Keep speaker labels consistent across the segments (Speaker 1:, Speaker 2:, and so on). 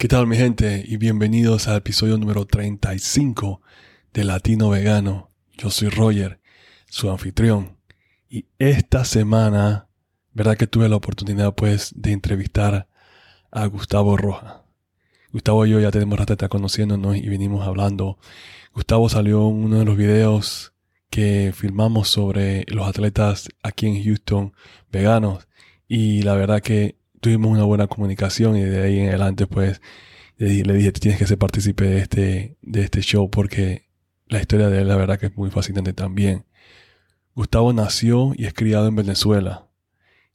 Speaker 1: ¿Qué tal mi gente? Y bienvenidos al episodio número 35 de Latino Vegano. Yo soy Roger, su anfitrión. Y esta semana, verdad que tuve la oportunidad pues de entrevistar a Gustavo Roja. Gustavo y yo ya tenemos rato de estar conociéndonos y venimos hablando. Gustavo salió en uno de los videos que filmamos sobre los atletas aquí en Houston veganos y la verdad que tuvimos una buena comunicación y de ahí en adelante pues le dije, tienes que ser partícipe de este, de este show porque la historia de él la verdad que es muy fascinante también. Gustavo nació y es criado en Venezuela.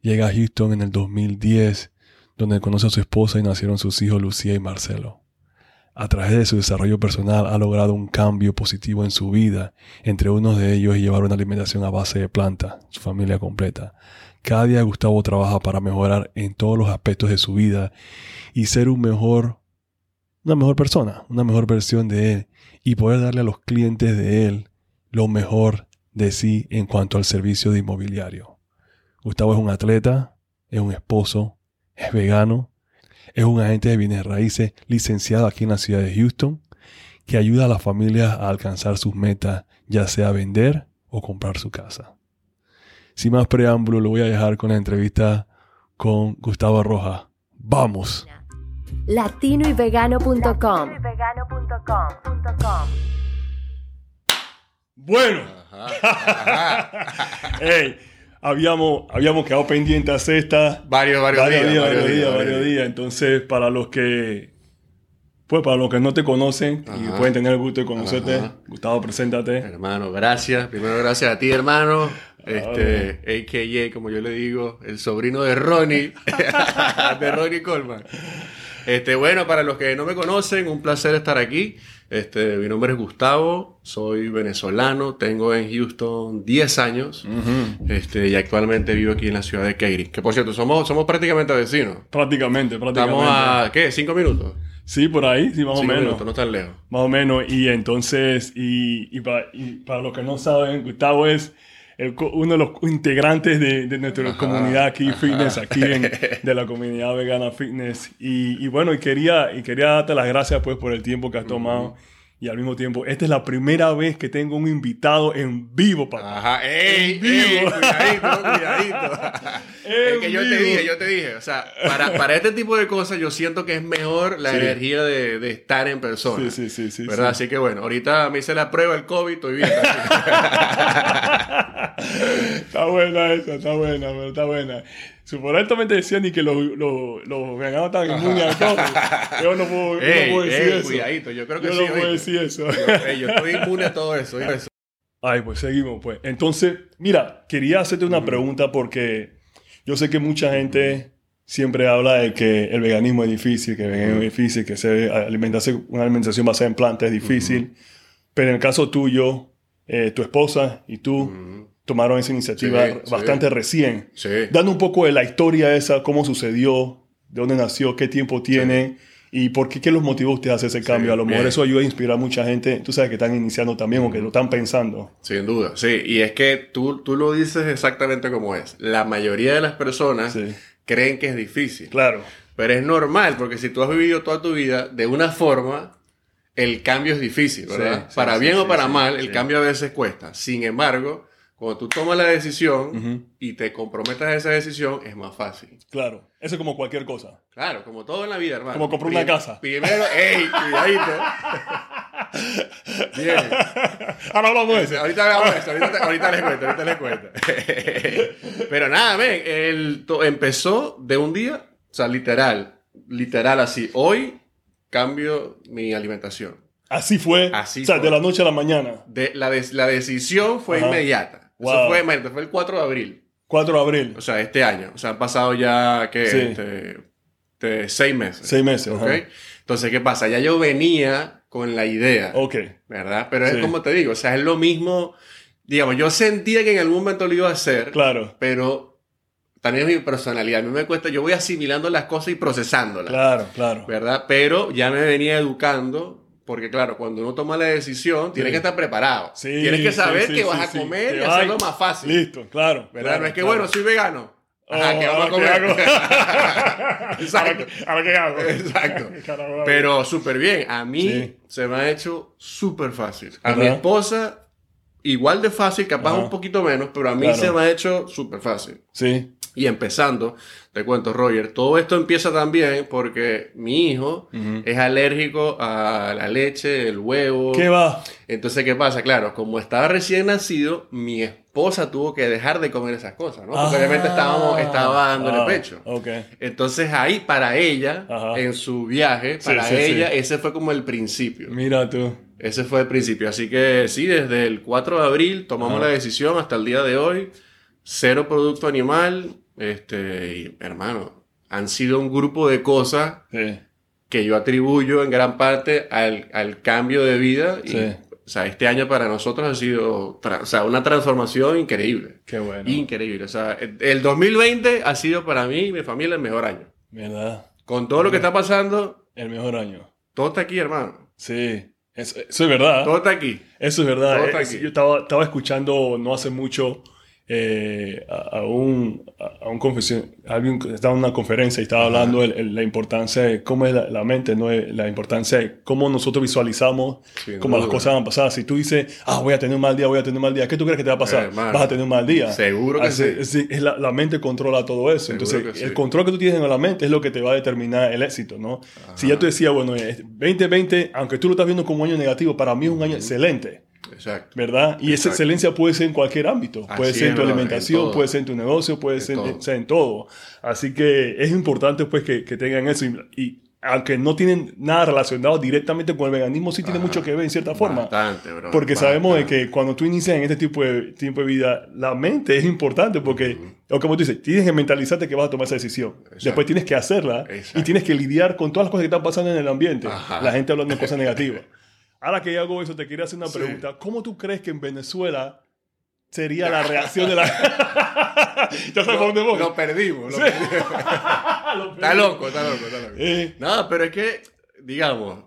Speaker 1: Llega a Houston en el 2010 donde conoce a su esposa y nacieron sus hijos Lucía y Marcelo. A través de su desarrollo personal ha logrado un cambio positivo en su vida, entre unos de ellos llevar una alimentación a base de planta, su familia completa. Cada día Gustavo trabaja para mejorar en todos los aspectos de su vida y ser una mejor persona, una mejor versión de él y poder darle a los clientes de él lo mejor de sí en cuanto al servicio de inmobiliario. Gustavo es un atleta, es un esposo, es vegano, es un agente de bienes raíces licenciado aquí en la ciudad de Houston que ayuda a las familias a alcanzar sus metas, ya sea vender o comprar su casa. Sin más preámbulo, lo voy a dejar con la entrevista con Gustavo Roja. ¡Vamos!
Speaker 2: latinoyvegano.com
Speaker 1: Bueno. hey, habíamos, habíamos quedado pendientes a esta.
Speaker 3: Varios, varios, días,
Speaker 1: varios, días, varios días. Entonces, para los que. Pues para los que no te conocen y
Speaker 3: Ajá.
Speaker 1: pueden tener el gusto de conocerte,
Speaker 3: Ajá.
Speaker 1: Gustavo, preséntate.
Speaker 3: Hermano, gracias. Primero, gracias a ti, hermano. Este, AKA, como yo le digo, el sobrino de Ronnie, de Ronnie Coleman. Este, bueno, para los que no me conocen, un placer estar aquí. Este, mi nombre es Gustavo, soy venezolano, tengo en Houston 10 años. Este, y actualmente vivo aquí en la ciudad de Katy. Que por cierto, somos, somos prácticamente vecinos.
Speaker 1: Prácticamente, prácticamente.
Speaker 3: Estamos a, ¿qué? ¿Cinco minutos?
Speaker 1: Sí, por ahí, sí, más o menos.
Speaker 3: minutos, no tan lejos.
Speaker 1: Más o menos. Y entonces, y, y, pa- y para los que no saben, Gustavo es el uno de los integrantes de, de nuestra
Speaker 3: Ajá,
Speaker 1: comunidad aquí,
Speaker 3: ajá.
Speaker 1: fitness, aquí en, de la comunidad vegana fitness. Y, y bueno, y quería, y quería darte las gracias pues por el tiempo que has tomado. Y al mismo tiempo, esta es la primera vez que tengo un invitado en vivo, papá.
Speaker 3: Ajá, ey,
Speaker 1: En vivo.
Speaker 3: ey, cuidadito, cuidadito. Es que yo te dije, yo te dije, o sea, para, para este tipo de cosas yo siento que es mejor la
Speaker 1: Sí.
Speaker 3: energía de, de estar en persona.
Speaker 1: Sí, sí, sí, sí,
Speaker 3: ¿Verdad?
Speaker 1: sí.
Speaker 3: Así que bueno, ahorita me hice la prueba del COVID, estoy bien.
Speaker 1: está buena esa, está buena, pero está buena. Supuestamente decían ni que los, los, los veganos estaban inmunes al COVID. Yo no puedo, yo no puedo decir
Speaker 3: ey,
Speaker 1: eso.
Speaker 3: cuidadito, yo creo que
Speaker 1: yo
Speaker 3: sí.
Speaker 1: no puedo decir eso.
Speaker 3: Yo, ey, yo estoy inmune a todo eso. eso.
Speaker 1: Ay, pues seguimos, pues. Entonces, mira, quería hacerte una pregunta porque yo sé que mucha gente siempre habla de que el veganismo es difícil, que el veganismo es difícil, que se alimentarse, una alimentación basada en plantas es difícil. Pero en el caso tuyo, eh, tu esposa y tú. Tomaron esa iniciativa
Speaker 3: Sí, sí.
Speaker 1: bastante recién.
Speaker 3: Sí.
Speaker 1: Dando un poco de la historia esa, cómo sucedió, de dónde nació, qué tiempo tiene y por qué, qué los motivó usted a hacer ese cambio. a lo mejor
Speaker 3: bien.
Speaker 1: eso ayuda a inspirar a mucha gente, tú sabes, que están iniciando también o que lo están pensando.
Speaker 3: Sin duda, sí. Y es que tú, tú lo dices exactamente como es. La mayoría de las personas creen que es difícil.
Speaker 1: Claro.
Speaker 3: Pero es normal, porque si tú has vivido toda tu vida de una forma, el cambio es difícil, ¿verdad? Para bien o para mal, el cambio a veces cuesta. Sin embargo, cuando tú tomas la decisión y te comprometes a esa decisión, es más fácil.
Speaker 1: Claro. Eso es como cualquier cosa.
Speaker 3: Claro, como todo en la vida, hermano.
Speaker 1: Como comprar una casa.
Speaker 3: Primero, ¡ey! Cuidadito. Bien.
Speaker 1: Ahora hablamos de eso.
Speaker 3: Ahorita hagamos eso, ahorita, les cuento, ahorita les cuento. Pero nada, ven, el, empezó de un día, o sea, literal, literal así. Hoy cambio mi alimentación.
Speaker 1: Así fue.
Speaker 3: Así
Speaker 1: o sea,
Speaker 3: fue.
Speaker 1: de la noche a la mañana.
Speaker 3: De, la, des- la decisión fue
Speaker 1: Ajá.
Speaker 3: inmediata.
Speaker 1: Wow.
Speaker 3: Eso fue, imagínate, fue el 4 de abril,
Speaker 1: 4 de abril.
Speaker 3: o sea, este año. O sea, han pasado ya, ¿qué?
Speaker 1: Sí.
Speaker 3: Este, este, seis meses.
Speaker 1: Seis meses.
Speaker 3: ¿ok?
Speaker 1: ajá.
Speaker 3: Entonces, ¿qué pasa? Ya yo venía con la idea.
Speaker 1: Ok.
Speaker 3: ¿verdad? Pero
Speaker 1: Sí.
Speaker 3: es como te digo, o sea, es lo mismo, digamos, yo sentía que en algún momento lo iba a hacer,
Speaker 1: Claro.
Speaker 3: pero también es mi personalidad, a mí me cuesta, yo voy asimilando las cosas y procesándolas,
Speaker 1: Claro, claro.
Speaker 3: ¿verdad? Pero ya me venía educando, porque claro, cuando uno toma la decisión, tienes
Speaker 1: Sí.
Speaker 3: que estar preparado,
Speaker 1: Sí,
Speaker 3: tienes que saber
Speaker 1: sí,
Speaker 3: que vas a comer
Speaker 1: Que
Speaker 3: y hacerlo más fácil,
Speaker 1: Listo, claro.
Speaker 3: ¿verdad?
Speaker 1: claro,
Speaker 3: no es que,
Speaker 1: claro.
Speaker 3: bueno, soy vegano. Ajá, ¿qué vamos a
Speaker 1: Oh,
Speaker 3: comer? Exacto.
Speaker 1: Ahora, ¿ahora qué hago?
Speaker 3: Exacto. Pero súper bien. A mí se me ha hecho súper fácil. A mi esposa, igual de fácil, capaz
Speaker 1: Ajá.
Speaker 3: un poquito menos, pero a mí
Speaker 1: Claro.
Speaker 3: se me ha hecho súper fácil.
Speaker 1: Sí,
Speaker 3: Y empezando, te cuento, Roger, todo esto empieza también porque mi hijo es alérgico a la leche, el huevo.
Speaker 1: ¿qué va?
Speaker 3: Entonces, ¿qué pasa? Claro, como estaba recién nacido, mi esposa tuvo que dejar de comer esas cosas, ¿no? Porque
Speaker 1: Ah.
Speaker 3: obviamente estábamos, estaba dándole
Speaker 1: Ah,
Speaker 3: pecho.
Speaker 1: Ok.
Speaker 3: Entonces ahí para ella,
Speaker 1: Ajá.
Speaker 3: en su viaje,
Speaker 1: Sí,
Speaker 3: para
Speaker 1: sí,
Speaker 3: ella,
Speaker 1: sí.
Speaker 3: ese fue como el principio.
Speaker 1: Mira tú.
Speaker 3: Ese fue el principio. Así que sí, desde el 4 de abril tomamos
Speaker 1: Ajá.
Speaker 3: la decisión hasta el día de hoy. Cero producto animal. Este, y, hermano, han sido un grupo de cosas
Speaker 1: Sí.
Speaker 3: que yo atribuyo en gran parte al, al cambio de vida. Y,
Speaker 1: Sí.
Speaker 3: O sea, este año para nosotros ha sido o sea, una transformación increíble.
Speaker 1: Qué bueno.
Speaker 3: Increíble. O sea, el- el 2020 ha sido para mí y mi familia el mejor año.
Speaker 1: ¿Verdad?
Speaker 3: Con todo lo que está pasando,
Speaker 1: El mejor año.
Speaker 3: todo está aquí, hermano.
Speaker 1: Sí. Eso, eso es verdad.
Speaker 3: Todo está aquí.
Speaker 1: Eso es verdad.
Speaker 3: Todo está
Speaker 1: Es-
Speaker 3: aquí.
Speaker 1: yo estaba, estaba escuchando no hace mucho eh, a, a un, a un confesión, alguien estaba en una conferencia y estaba hablando de la importancia de cómo es la, la mente, ¿no? la importancia de cómo nosotros visualizamos
Speaker 3: Sin
Speaker 1: cómo las cosas van a pasar. Si tú dices, ah, voy a tener un mal día, voy a tener un mal día, ¿qué tú crees que te va a pasar?
Speaker 3: Hermano,
Speaker 1: Vas a tener un mal día.
Speaker 3: seguro que
Speaker 1: Así-
Speaker 3: sí.
Speaker 1: es la, la mente controla todo eso.
Speaker 3: Seguro
Speaker 1: Entonces,
Speaker 3: sí.
Speaker 1: el control que tú tienes en la mente es lo que te va a determinar el éxito, ¿no? Si ya tú decías, bueno, eh, 2020, aunque tú lo estás viendo como un año negativo, para mí es un año excelente.
Speaker 3: Exacto.
Speaker 1: ¿verdad? Y esa excelencia puede ser en cualquier ámbito.
Speaker 3: Así
Speaker 1: puede ser en tu
Speaker 3: en
Speaker 1: alimentación, puede ser en tu negocio, puede
Speaker 3: En
Speaker 1: ser,
Speaker 3: todo.
Speaker 1: o sea, en todo. Así que es importante pues que, que tengan eso. Y, y aunque no tienen nada relacionado directamente con el veganismo, sí tiene mucho que ver en cierta forma.
Speaker 3: Bastante, bro.
Speaker 1: Porque sabemos de
Speaker 3: Bastante.
Speaker 1: que cuando tú inicias en este tipo de, tipo de vida, la mente es importante porque, o como tú dices, tienes que mentalizarte que vas a tomar esa decisión. Después tienes que hacerla
Speaker 3: Exacto.
Speaker 1: y tienes que lidiar con todas las cosas que están pasando en el ambiente.
Speaker 3: Ajá.
Speaker 1: La gente hablando de cosas negativas. Ahora que hago eso, te quería hacer una
Speaker 3: Sí.
Speaker 1: pregunta. ¿Cómo tú crees que en Venezuela sería la reacción de la... ya sabes dónde voy.
Speaker 3: Lo perdimos. Lo
Speaker 1: Sí.
Speaker 3: perdimos.
Speaker 1: Lo
Speaker 3: Está loco, está loco, está loco.
Speaker 1: Eh,
Speaker 3: No, pero es que, digamos,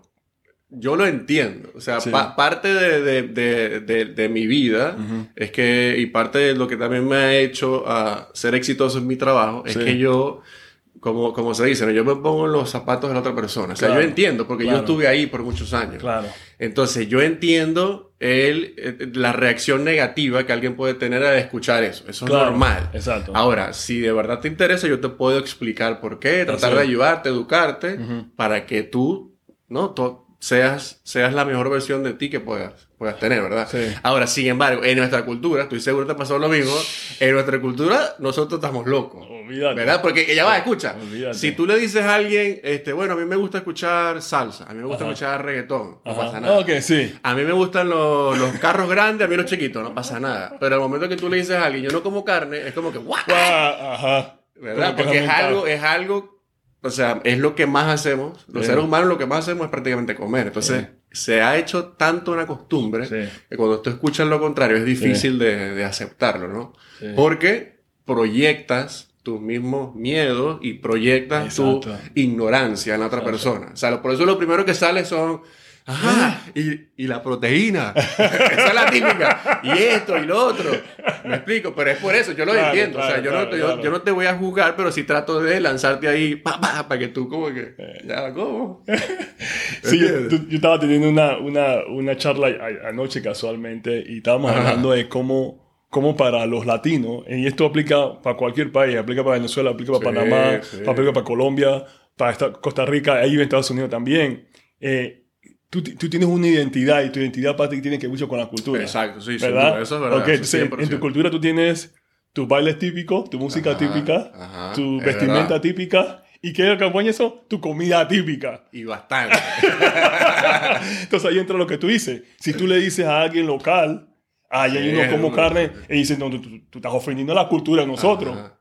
Speaker 3: yo lo entiendo. O sea,
Speaker 1: Sí.
Speaker 3: pa- parte de, de- de- de- mi vida es que, y parte de lo que también me ha hecho a ser exitoso en mi trabajo, es
Speaker 1: Sí.
Speaker 3: que yo, como, como se dice, ¿no? yo me pongo en los zapatos de la otra persona. O sea,
Speaker 1: Claro.
Speaker 3: yo entiendo, porque
Speaker 1: Claro.
Speaker 3: yo estuve ahí por muchos años.
Speaker 1: Claro.
Speaker 3: Entonces, yo entiendo el, eh, la reacción negativa que alguien puede tener al escuchar eso. Eso es normal.
Speaker 1: Exacto.
Speaker 3: Ahora, si de verdad te interesa, yo te puedo explicar por qué, tratar de ayudarte, educarte, para que tú, ¿no? To- seas, seas la mejor versión de ti que puedas, puedas tener, ¿verdad?
Speaker 1: Sí.
Speaker 3: Ahora, sin embargo, en nuestra cultura, estoy seguro que te pasó lo mismo, en nuestra cultura nosotros estamos locos.
Speaker 1: Olvídate.
Speaker 3: ¿Verdad? Porque ya va, escucha.
Speaker 1: Olvídate.
Speaker 3: Si tú le dices a alguien, este, bueno, a mí me gusta escuchar salsa, a mí me gusta
Speaker 1: Ajá.
Speaker 3: escuchar reggaetón, no pasa nada.
Speaker 1: Ok, sí.
Speaker 3: A mí me gustan los, los carros grandes, a mí los chiquitos, no pasa nada. Pero al momento que tú le dices a alguien, yo no como carne, es como que, ¡guau!
Speaker 1: Ajá.
Speaker 3: ¿Verdad? Porque es
Speaker 1: mental.
Speaker 3: algo, es algo, o sea, es lo que más hacemos. Los
Speaker 1: Sí.
Speaker 3: seres humanos lo que más hacemos es prácticamente comer. Entonces, se ha hecho tanto una costumbre
Speaker 1: Sí.
Speaker 3: que cuando tú escuchas lo contrario es difícil de, de aceptarlo, ¿no? Porque proyectas tus mismos miedos y proyectas tu ignorancia en la otra
Speaker 1: Exacto.
Speaker 3: persona. O sea, por eso lo primero que sale son... Ajá, y, y la proteína. Esa es la típica. Y esto y lo otro. Me explico, pero es por eso, yo lo
Speaker 1: Claro,
Speaker 3: entiendo. o sea,
Speaker 1: claro,
Speaker 3: yo, no,
Speaker 1: claro,
Speaker 3: te- yo-
Speaker 1: claro.
Speaker 3: yo no te voy a juzgar, pero sí trato de lanzarte ahí, pa, pa, para que tú como que...
Speaker 1: Eh.
Speaker 3: Ya, ¿cómo?
Speaker 1: Sí, yo, yo estaba teniendo una, una, una charla anoche casualmente y estábamos
Speaker 3: Ajá.
Speaker 1: hablando de cómo, cómo para los latinos, y esto aplica para cualquier país, aplica para Venezuela, aplica para
Speaker 3: Sí,
Speaker 1: Panamá,
Speaker 3: sí.
Speaker 1: aplica para Colombia, para Costa Rica, ahí en Estados Unidos también. Eh, tú, tú tienes una identidad y tu identidad para ti tiene que ver mucho con la cultura.
Speaker 3: Exacto, sí,
Speaker 1: ¿verdad?
Speaker 3: eso es verdad.
Speaker 1: Ok,
Speaker 3: eso
Speaker 1: entonces, en
Speaker 3: 100%.
Speaker 1: tu cultura tú tienes tus bailes típicos, tu música
Speaker 3: Ajá,
Speaker 1: típica,
Speaker 3: ajá,
Speaker 1: tu
Speaker 3: es
Speaker 1: vestimenta
Speaker 3: verdad.
Speaker 1: típica. ¿Y qué acompaña eso? Tu comida típica.
Speaker 3: Y bastante.
Speaker 1: Entonces ahí entra lo que tú dices. Si tú le dices a alguien local, ay,
Speaker 3: Sí,
Speaker 1: yo no
Speaker 3: es
Speaker 1: como carne, y dices, no, tú, tú- tú estás ofendiendo la cultura de nosotros.
Speaker 3: Ajá.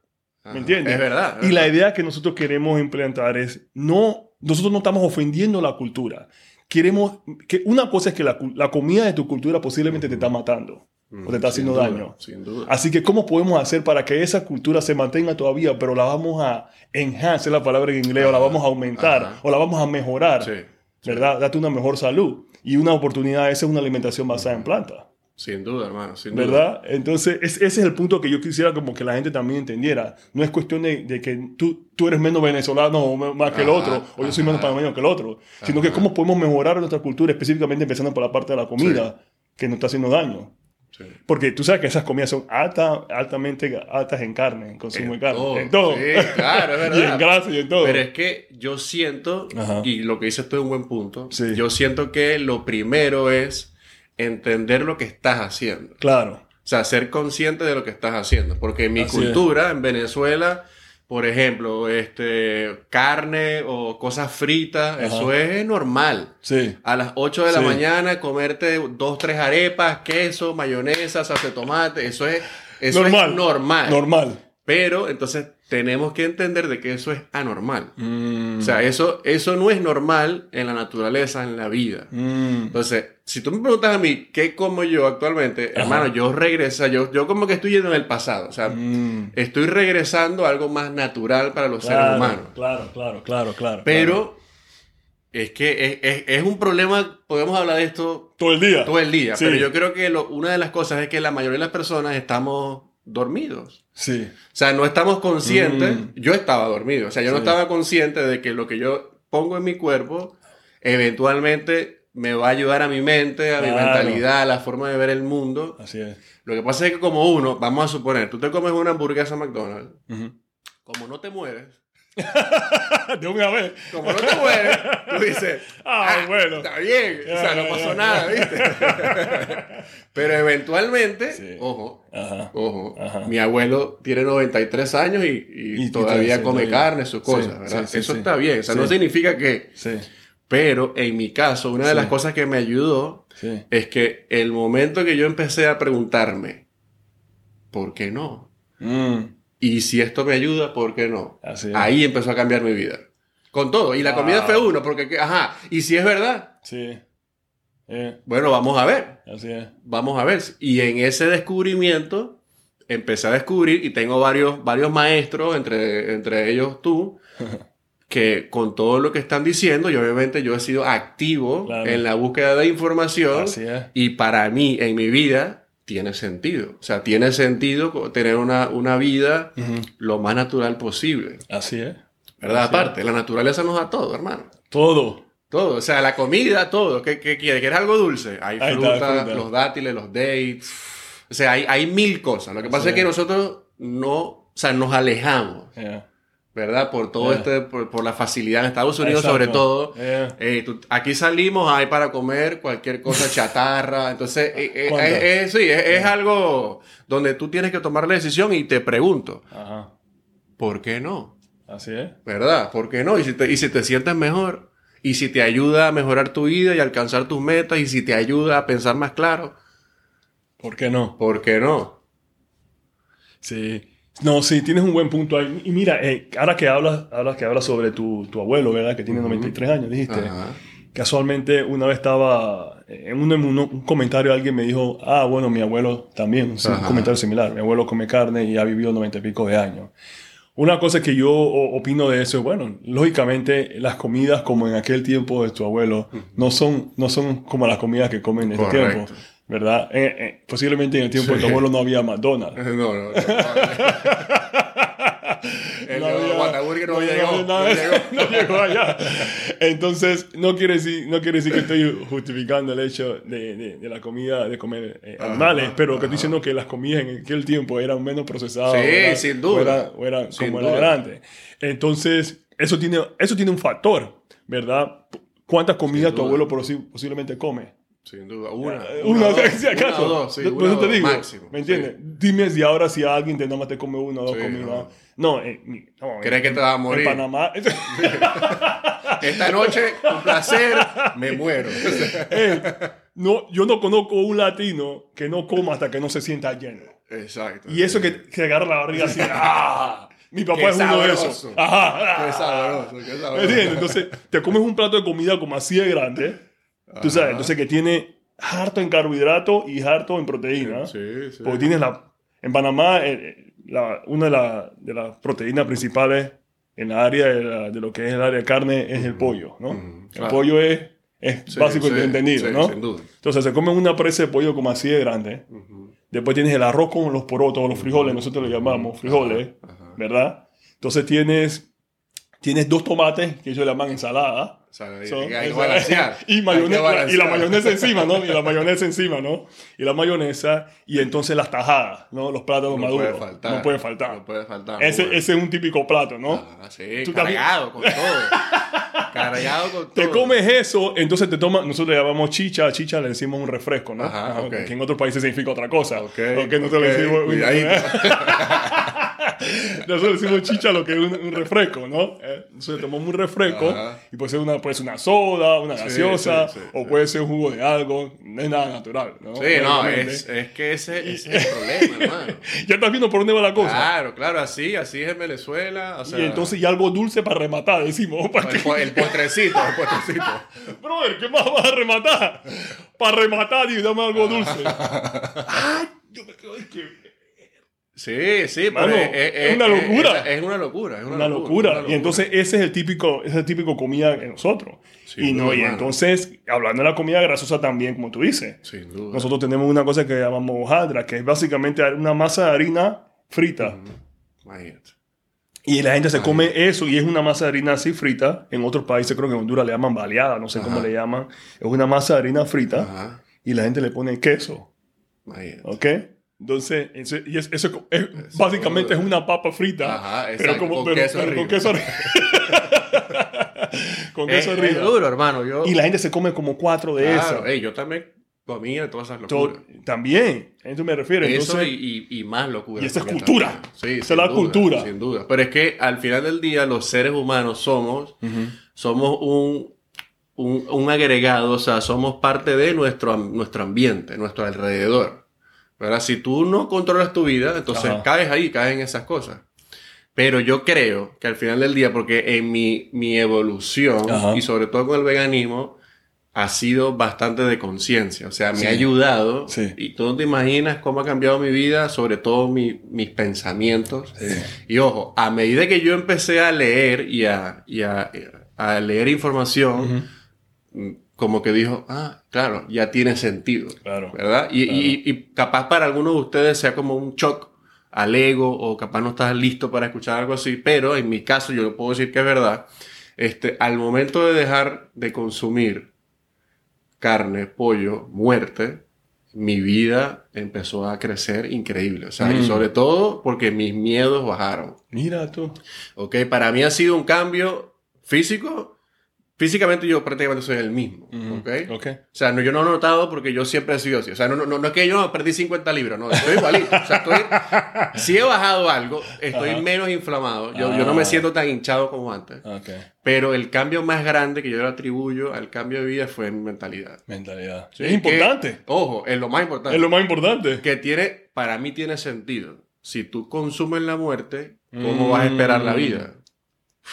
Speaker 1: ¿Me entiendes?
Speaker 3: Es verdad. es
Speaker 1: Y la
Speaker 3: verdad.
Speaker 1: idea que nosotros queremos implementar es, no, nosotros no estamos ofendiendo la cultura. Queremos, que una cosa es que la, la comida de tu cultura posiblemente te está matando o te está
Speaker 3: Mm, Sin
Speaker 1: haciendo
Speaker 3: duda,
Speaker 1: daño.
Speaker 3: Sin duda.
Speaker 1: Así que, ¿cómo podemos hacer para que esa cultura se mantenga todavía, pero la vamos a enhance, la palabra en inglés, o la vamos a aumentar,
Speaker 3: ajá.
Speaker 1: o la vamos a mejorar?
Speaker 3: Sí.
Speaker 1: ¿verdad? Date una mejor salud. Y una oportunidad esa es una alimentación basada en planta.
Speaker 3: Sin duda, hermano, sin duda.
Speaker 1: ¿Verdad? Entonces, es- ese es el punto que yo quisiera como que la gente también entendiera. No es cuestión de, de que tú, tú eres menos venezolano o más que el
Speaker 3: Ajá,
Speaker 1: otro, o yo soy menos
Speaker 3: ajá.
Speaker 1: panameño que el otro, sino que
Speaker 3: Ajá.
Speaker 1: cómo podemos mejorar nuestra cultura, específicamente empezando por la parte de la comida, que nos está haciendo daño.
Speaker 3: Sí.
Speaker 1: Porque tú sabes que esas comidas son alta, altamente altas en carne, en consumo de carne,
Speaker 3: todo.
Speaker 1: en todo.
Speaker 3: Sí, claro, es
Speaker 1: y en
Speaker 3: verdad.
Speaker 1: grasa y en todo.
Speaker 3: Pero es que yo siento,
Speaker 1: Ajá.
Speaker 3: y lo que dices tú es un buen punto,
Speaker 1: Sí.
Speaker 3: yo siento que lo primero es entender lo que estás haciendo.
Speaker 1: Claro.
Speaker 3: O sea, ser consciente de lo que estás haciendo. Porque en mi
Speaker 1: Así
Speaker 3: cultura, en Venezuela, por ejemplo, este, carne o cosas fritas,
Speaker 1: Ajá.
Speaker 3: eso es normal.
Speaker 1: Sí.
Speaker 3: A las 8 de la mañana comerte dos, tres arepas, queso, mayonesa, salsa de tomate, eso es, eso
Speaker 1: normal.
Speaker 3: es normal.
Speaker 1: Normal.
Speaker 3: Pero entonces tenemos que entender de que eso es anormal.
Speaker 1: Mm.
Speaker 3: O sea, eso, eso no es normal en la naturaleza, en la vida.
Speaker 1: Mm.
Speaker 3: Entonces, si tú me preguntas a mí qué como yo actualmente,
Speaker 1: Ajá.
Speaker 3: hermano, yo regreso, yo, yo como que estoy yendo en el pasado. O sea,
Speaker 1: Mm.
Speaker 3: estoy regresando a algo más natural para los seres humanos.
Speaker 1: claro, claro, claro, claro.
Speaker 3: Pero es que es, es- es un problema, podemos hablar de esto
Speaker 1: todo el día.
Speaker 3: todo el día,
Speaker 1: Sí.
Speaker 3: pero yo creo que lo- una de las cosas es que la mayoría de las personas estamos dormidos.
Speaker 1: Sí.
Speaker 3: O sea, no estamos conscientes.
Speaker 1: Mm.
Speaker 3: Yo estaba dormido. O sea, yo no estaba consciente de que lo que yo pongo en mi cuerpo eventualmente me va a ayudar a mi mente, a mi mentalidad, a la forma de ver el mundo.
Speaker 1: Así es.
Speaker 3: Lo que pasa es que como uno, vamos a suponer, tú te comes una hamburguesa McDonald's, como no te mueres,
Speaker 1: de una vez.
Speaker 3: como no te mueres, tú dices,
Speaker 1: Ah, bueno.
Speaker 3: está bien, o sea, no pasó nada, ¿viste? Pero eventualmente,
Speaker 1: Sí.
Speaker 3: ojo,
Speaker 1: Ajá.
Speaker 3: Ojo,
Speaker 1: Ajá.
Speaker 3: mi abuelo tiene 93 años y, y
Speaker 1: Y
Speaker 3: todavía
Speaker 1: sí,
Speaker 3: come carne, sus cosas, ¿verdad? Eso está bien, o sea, no significa que... Pero en mi caso, una de las cosas que me ayudó es que el momento que yo empecé a preguntarme, ¿por qué no?
Speaker 1: Mm.
Speaker 3: Y si esto me ayuda, ¿por qué no?
Speaker 1: Así.
Speaker 3: Ahí empezó a cambiar mi vida. Con todo. Y la comida
Speaker 1: Ah.
Speaker 3: fue uno, porque, que- ajá, y si es verdad,
Speaker 1: Sí. Eh,
Speaker 3: bueno, vamos a ver.
Speaker 1: así es.
Speaker 3: Vamos a ver. Y en ese descubrimiento empecé a descubrir y tengo varios, varios maestros, entre, entre ellos tú, que con todo lo que están diciendo, y obviamente yo he sido activo
Speaker 1: Claro.
Speaker 3: en la búsqueda de información
Speaker 1: Así es.
Speaker 3: y para mí, en mi vida, tiene sentido. O sea, tiene sentido tener una, una vida lo más natural posible.
Speaker 1: Así es.
Speaker 3: ¿Verdad?
Speaker 1: Así es.
Speaker 3: Aparte, la naturaleza nos da todo, hermano.
Speaker 1: Todo.
Speaker 3: Todo, o sea, la comida, todo. ¿Qué, qué quieres? ¿Quieres algo dulce? Hay
Speaker 1: está,
Speaker 3: fruta,
Speaker 1: fruta.
Speaker 3: los dátiles, los dates. O sea, hay, hay mil cosas. Lo que pasa
Speaker 1: Sí.
Speaker 3: es que nosotros no, o sea, nos alejamos,
Speaker 1: Yeah.
Speaker 3: ¿Verdad? Por todo
Speaker 1: Yeah.
Speaker 3: este, por, por la facilidad en Estados Unidos,
Speaker 1: Exacto.
Speaker 3: sobre todo.
Speaker 1: Yeah.
Speaker 3: Eh, tú- aquí salimos, hay para comer cualquier cosa chatarra. Entonces, eh, eh, sí, es, es algo donde tú tienes que tomar la decisión y te pregunto,
Speaker 1: Ajá.
Speaker 3: ¿por qué no?
Speaker 1: Así es.
Speaker 3: ¿Verdad? ¿Por qué no? Y si te, y si te sientes mejor, y si te ayuda a mejorar tu vida y alcanzar tus metas, y si te ayuda a pensar más claro,
Speaker 1: ¿Por qué no?
Speaker 3: ¿por qué no?
Speaker 1: Sí. No, sí, tienes un buen punto ahí. Y mira, eh, ahora que hablas, hablas que hablas sobre tu, tu abuelo, ¿verdad? Que tiene 93 años, dijiste.
Speaker 3: Ajá.
Speaker 1: Casualmente, una vez estaba en un, en un- un comentario, alguien me dijo, ah, bueno, mi abuelo también, un comentario similar. Mi abuelo come carne y ha vivido 90 y pico de años. Una cosa que yo opino de eso, bueno, lógicamente las comidas como en aquel tiempo de tu abuelo no son, no son como las comidas que comen en este tiempo, ¿verdad? Eh, eh, posiblemente en el tiempo de tu abuelo no había McDonald's.
Speaker 3: No, no, no. El
Speaker 1: No había-
Speaker 3: no,
Speaker 1: no,
Speaker 3: llegó.
Speaker 1: no,
Speaker 3: llegó.
Speaker 1: no llegó allá. Entonces, no quiere decir, no quiere decir que estoy justificando el hecho de, de- de la comida, de comer eh,
Speaker 3: Ajá,
Speaker 1: animales, pero que estoy
Speaker 3: ajá.
Speaker 1: diciendo que las comidas en aquel tiempo eran menos procesadas.
Speaker 3: Sí, sin duda.
Speaker 1: O
Speaker 3: Sin
Speaker 1: como
Speaker 3: duda.
Speaker 1: era antes. Entonces, eso tiene, eso tiene un factor, ¿verdad? ¿Cuántas comidas tu abuelo posi- posiblemente come?
Speaker 3: Sin duda, una.
Speaker 1: Eh, Una,
Speaker 3: o dos,
Speaker 1: si acaso.
Speaker 3: Una o dos, sí,
Speaker 1: Por
Speaker 3: una
Speaker 1: eso
Speaker 3: o
Speaker 1: te
Speaker 3: dos,
Speaker 1: digo,
Speaker 3: máximo.
Speaker 1: ¿Me entiendes?
Speaker 3: Sí.
Speaker 1: Dime si ahora si alguien te nada más te come una o dos
Speaker 3: Sí,
Speaker 1: comidas.
Speaker 3: no.
Speaker 1: No, eh, no,
Speaker 3: ¿Crees
Speaker 1: en-
Speaker 3: que te vas a morir?
Speaker 1: En Panamá.
Speaker 3: Esta noche, un placer, me muero.
Speaker 1: Eh, no, yo no conozco un latino que no coma hasta que no se sienta lleno.
Speaker 3: Exacto.
Speaker 1: Y eso que, que agarra la barriga así. ¡Ah! Mi papá
Speaker 3: Qué
Speaker 1: es uno de esos. Ajá.
Speaker 3: Qué sabroso, qué
Speaker 1: ¿Me
Speaker 3: sabroso.
Speaker 1: entiendes? Entonces, te comes un plato de comida como así de grande. Tú sabes, entonces que tiene harto en carbohidrato y harto en proteína.
Speaker 3: Sí, sí.
Speaker 1: Porque tienes la. En Panamá, eh, la- una de, la- de las proteínas principales en la área de, la- de lo que es el área de carne es el pollo, ¿no?
Speaker 3: Ujú,
Speaker 1: El
Speaker 3: claro.
Speaker 1: pollo es Es
Speaker 3: Sí,
Speaker 1: básico y entendido,
Speaker 3: sí,
Speaker 1: ¿no?
Speaker 3: Sin duda.
Speaker 1: Entonces se come una presa de pollo como así de grande.
Speaker 3: Ujú.
Speaker 1: Después tienes el arroz con los porotos, los frijoles, nosotros lo llamamos frijoles. ¿verdad? Entonces tienes, tienes dos tomates, que ellos le llaman ensalada.
Speaker 3: O sea,
Speaker 1: Son-
Speaker 3: hay que balancear.
Speaker 1: y,
Speaker 3: Hay
Speaker 1: mayonesa, y la mayonesa encima, ¿no? Y la mayonesa encima, ¿no? Y la mayonesa, y entonces las tajadas, ¿no? Los plátanos
Speaker 3: No
Speaker 1: maduros.
Speaker 3: puede faltar.
Speaker 1: No puede faltar.
Speaker 3: No puede faltar.
Speaker 1: ese,
Speaker 3: Bueno.
Speaker 1: ese es un típico plato, ¿no?
Speaker 3: Ah, sí,
Speaker 1: Tú también-
Speaker 3: cargado con todo. cargado con todo.
Speaker 1: Te comes eso, entonces te tomas, nosotros le llamamos chicha, a chicha le decimos un refresco, ¿no?
Speaker 3: Ajá,
Speaker 1: Ajá,
Speaker 3: ok.
Speaker 1: Que en otros países significa otra cosa.
Speaker 3: Ok,
Speaker 1: Ok, nosotros le
Speaker 3: ok,
Speaker 1: decimos... nosotros decimos chicha lo que es un, un refresco, ¿no? Eh, Nosotros tomamos un refresco
Speaker 3: Ajá.
Speaker 1: y puede ser una, puede ser una soda, una gaseosa,
Speaker 3: sí, sí,
Speaker 1: o puede ser un jugo de algo, no es nada natural, ¿no?
Speaker 3: Sí, no, es, es que ese, ese es el problema, hermano.
Speaker 1: Ya estás viendo por dónde va la cosa.
Speaker 3: Claro, claro, así, así es en Venezuela. O sea,
Speaker 1: y entonces y algo dulce para rematar, decimos. ¿para
Speaker 3: el, po- el postrecito, el postrecito.
Speaker 1: Brother, ¿qué más vas a rematar? Para rematar y dame algo dulce. Ay, yo me quedo, que-
Speaker 3: Sí, sí,
Speaker 1: Mano, es una locura.
Speaker 3: Es, es una locura, es una,
Speaker 1: una locura. Y entonces ese es el típico, ese es el típico comida de nosotros.
Speaker 3: Sin
Speaker 1: y no,
Speaker 3: duda,
Speaker 1: y entonces, hablando de la comida grasosa también, como tú dices,
Speaker 3: Sin duda.
Speaker 1: nosotros tenemos una cosa que llamamos hojaldra, que es básicamente una masa de harina frita.
Speaker 3: Imagínate.
Speaker 1: Y la gente se come eso y es una masa de harina así frita. En otros países, creo que en Honduras le llaman baleada, no sé cómo le llaman. Es una masa de harina frita
Speaker 3: Ajá.
Speaker 1: y la gente le pone queso. ¿Ok? Entonces, eso, y es- eso es- básicamente es una papa frita.
Speaker 3: Ajá,
Speaker 1: pero
Speaker 3: exacto,
Speaker 1: como,
Speaker 3: con
Speaker 1: pero-
Speaker 3: queso
Speaker 1: pero con queso arriba. con
Speaker 3: Es,
Speaker 1: queso
Speaker 3: es
Speaker 1: arriba.
Speaker 3: duro, hermano. Yo,
Speaker 1: Y la gente se come como cuatro de
Speaker 3: claro,
Speaker 1: esas.
Speaker 3: ey, yo también comía todas esas
Speaker 1: Yo-
Speaker 3: locuras.
Speaker 1: también, a eso me refiero.
Speaker 3: Eso
Speaker 1: Entonces,
Speaker 3: y, y, y más locura.
Speaker 1: y esa es cultura.
Speaker 3: también. Sí,
Speaker 1: Esa es la
Speaker 3: duda,
Speaker 1: cultura.
Speaker 3: Sin duda. Pero es que al final del día los seres humanos somos, somos un, un, un agregado, o sea, somos parte de nuestro, nuestro ambiente, nuestro alrededor. ¿Verdad? Si tú no controlas tu vida, entonces
Speaker 1: Ajá.
Speaker 3: caes ahí, caes en esas cosas. Pero yo creo que al final del día, porque en mi, mi evolución,
Speaker 1: Ajá.
Speaker 3: y sobre todo con el veganismo, ha sido bastante de conciencia. O sea, me
Speaker 1: Sí.
Speaker 3: ha ayudado.
Speaker 1: Sí.
Speaker 3: Y tú no te imaginas cómo ha cambiado mi vida, sobre todo mi- mis pensamientos. Y ojo, a medida que yo empecé a leer y a, y a, a leer información, mm, como que dijo, ah, claro, ya tiene sentido.
Speaker 1: Claro.
Speaker 3: ¿Verdad? Y,
Speaker 1: Claro.
Speaker 3: y- y capaz para algunos de ustedes sea como un shock al ego o capaz no estás listo para escuchar algo así, pero en mi caso yo lo puedo decir que es verdad. Este, al momento de dejar de consumir carne, pollo, muerte, mi vida empezó a crecer increíble. O sea, y
Speaker 1: Mm.
Speaker 3: sobre todo porque mis miedos bajaron.
Speaker 1: Mira tú.
Speaker 3: ¿Ok? Para mí ha sido un cambio físico. Físicamente yo prácticamente soy el mismo. ¿Ok?
Speaker 1: Ok.
Speaker 3: O sea, no, yo no he notado porque yo siempre he sido así. O sea, no, no, no, es que yo perdí 50 libras, no, estoy igualito. O sea, estoy, si he bajado algo, estoy
Speaker 1: Ajá.
Speaker 3: menos inflamado. Yo, yo no me
Speaker 1: Ah.
Speaker 3: siento tan hinchado como antes.
Speaker 1: Ok.
Speaker 3: Pero el cambio más grande que yo le atribuyo al cambio de vida fue mi mentalidad.
Speaker 1: Mentalidad.
Speaker 3: Sí,
Speaker 1: es importante.
Speaker 3: que- ojo, es lo más importante.
Speaker 1: Es lo más importante.
Speaker 3: que tiene, para mí tiene sentido. Si tú consumes la muerte, ¿cómo
Speaker 1: Mm.
Speaker 3: vas a esperar la vida?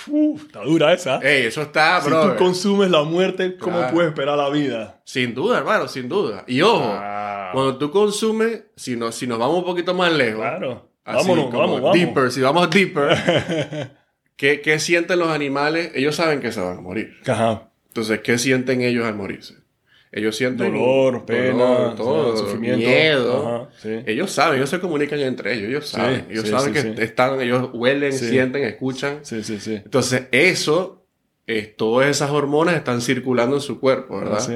Speaker 1: Uf, está dura esa.
Speaker 3: Ey, eso está,
Speaker 1: si
Speaker 3: bro.
Speaker 1: tú consumes la muerte, ¿cómo
Speaker 3: Claro.
Speaker 1: puedes esperar la vida?
Speaker 3: Sin duda, hermano, sin duda. Y ojo,
Speaker 1: Ah,
Speaker 3: cuando tú consumes, si, no, si nos vamos un poquito más lejos,
Speaker 1: claro.
Speaker 3: así
Speaker 1: Vámonos,
Speaker 3: como
Speaker 1: vamos, vamos.
Speaker 3: deeper, si vamos deeper, ¿qué, ¿qué sienten los animales? Ellos saben que se van a morir.
Speaker 1: Ajá.
Speaker 3: Entonces, ¿qué sienten ellos al morirse? Ellos sienten
Speaker 1: Dolor, pena,
Speaker 3: dolor, todo,
Speaker 1: o sea, sufrimiento.
Speaker 3: miedo.
Speaker 1: Ajá, sí.
Speaker 3: Ellos saben, ellos se comunican entre ellos, ellos
Speaker 1: Sí,
Speaker 3: saben, ellos
Speaker 1: sí,
Speaker 3: saben
Speaker 1: sí,
Speaker 3: que están, ellos huelen, sienten, escuchan.
Speaker 1: Sí, sí, sí.
Speaker 3: Entonces, eso, es, todas esas hormonas están circulando en su cuerpo, ¿verdad?
Speaker 1: Sí.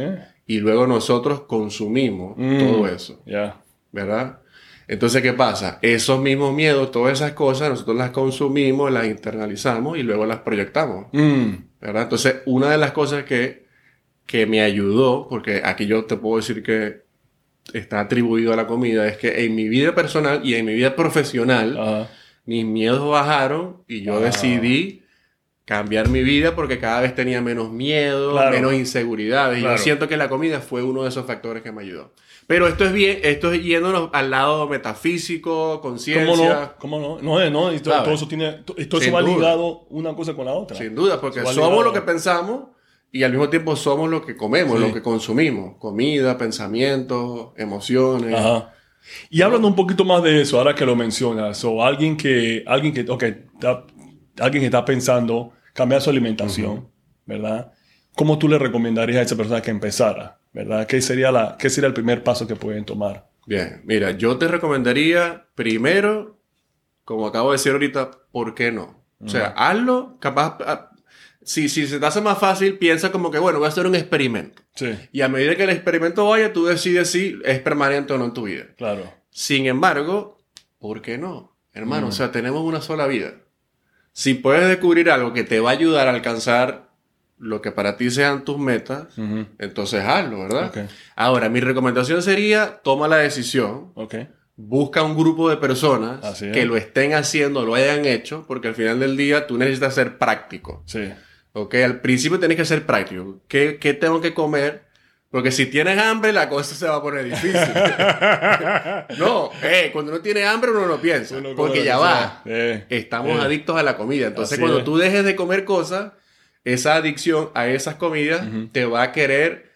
Speaker 3: Y luego nosotros consumimos
Speaker 1: Mm.
Speaker 3: todo eso,
Speaker 1: Ya.
Speaker 3: ¿verdad? Entonces, ¿qué pasa? Esos mismos miedos, todas esas cosas, nosotros las consumimos, las internalizamos y luego las proyectamos,
Speaker 1: Mm.
Speaker 3: ¿verdad? Entonces, una de las cosas que, que me ayudó, porque aquí yo te puedo decir que está atribuido a la comida, es que en mi vida personal y en mi vida profesional, mis miedos bajaron y yo decidí cambiar mi vida porque cada vez tenía menos miedo,
Speaker 1: Claro.
Speaker 3: menos inseguridades. Y yo siento que la comida fue uno de esos factores que me ayudó. Pero esto es bien, esto es yéndonos al lado metafísico, conciencia.
Speaker 1: ¿Cómo no? ¿Cómo no? No, eh, no. Y todo, todo eso tiene. todo eso va ligado una cosa con la otra.
Speaker 3: Sin duda, porque somos lo que pensamos y al mismo tiempo somos lo que comemos,
Speaker 1: Sí.
Speaker 3: lo que consumimos. Comida, pensamientos, emociones.
Speaker 1: Ajá. Y hablando un poquito más de eso, ahora que lo mencionas, o alguien que, alguien que, ok, está- alguien que está pensando cambiar su alimentación, ¿verdad? ¿cómo tú le recomendarías a esa persona que empezara? ¿Verdad? ¿Qué sería, la, ¿Qué sería el primer paso que pueden tomar?
Speaker 3: Bien, mira, yo te recomendaría primero, como acabo de decir ahorita, ¿por qué no? O sea, hazlo, capaz, ah, si, si se te hace más fácil, piensa como que, bueno, voy a hacer un experimento.
Speaker 1: Sí,
Speaker 3: Y a medida que el experimento vaya, tú decides si es permanente o no en tu vida.
Speaker 1: claro.
Speaker 3: Sin embargo, ¿por qué no? Hermano, o sea, tenemos una sola vida. Si puedes descubrir algo que te va a ayudar a alcanzar lo que para ti sean tus metas, entonces hazlo, ¿verdad? Ahora, mi recomendación sería, toma la decisión, busca un grupo de personas
Speaker 1: es.
Speaker 3: que lo estén haciendo, lo hayan hecho, porque al final del día tú necesitas ser práctico.
Speaker 1: Sí.
Speaker 3: ¿Ok? Al principio tienes que ser práctico. ¿Qué, qué tengo que comer? Porque si tienes hambre, la cosa se va a poner difícil. no, eh, cuando uno tiene hambre, uno no piensa.
Speaker 1: Uno
Speaker 3: porque ya va.
Speaker 1: Sí.
Speaker 3: Estamos
Speaker 1: Sí.
Speaker 3: adictos a la comida. Entonces,
Speaker 1: Así
Speaker 3: cuando
Speaker 1: es.
Speaker 3: tú dejes de comer cosas, esa adicción a esas comidas te va a querer,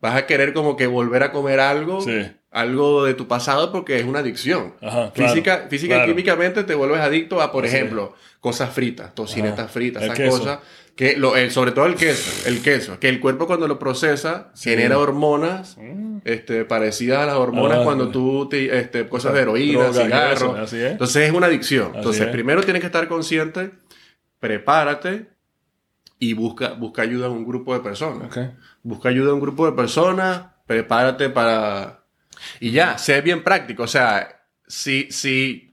Speaker 3: vas a querer como que volver a comer algo,
Speaker 1: Sí.
Speaker 3: algo de tu pasado porque es una adicción.
Speaker 1: Ajá, claro,
Speaker 3: física física
Speaker 1: claro.
Speaker 3: y químicamente te vuelves adicto a, por
Speaker 1: Así
Speaker 3: ejemplo, cosas fritas, tocinetas
Speaker 1: Ajá.
Speaker 3: fritas, esas cosas. Que lo, el- sobre todo el queso, el queso, que el cuerpo cuando lo procesa
Speaker 1: Sí.
Speaker 3: genera hormonas
Speaker 1: Mm.
Speaker 3: este, parecidas a las hormonas
Speaker 1: Ah,
Speaker 3: cuando tú te, este, cosas de heroína, cigarros.
Speaker 1: eso, así es.
Speaker 3: Entonces es una adicción.
Speaker 1: Así
Speaker 3: Entonces
Speaker 1: es.
Speaker 3: primero tienes que estar consciente, prepárate y busca, busca ayuda en un grupo de personas. Busca ayuda en un grupo de personas, prepárate para... Y ya, sé bien práctico. O sea, si, si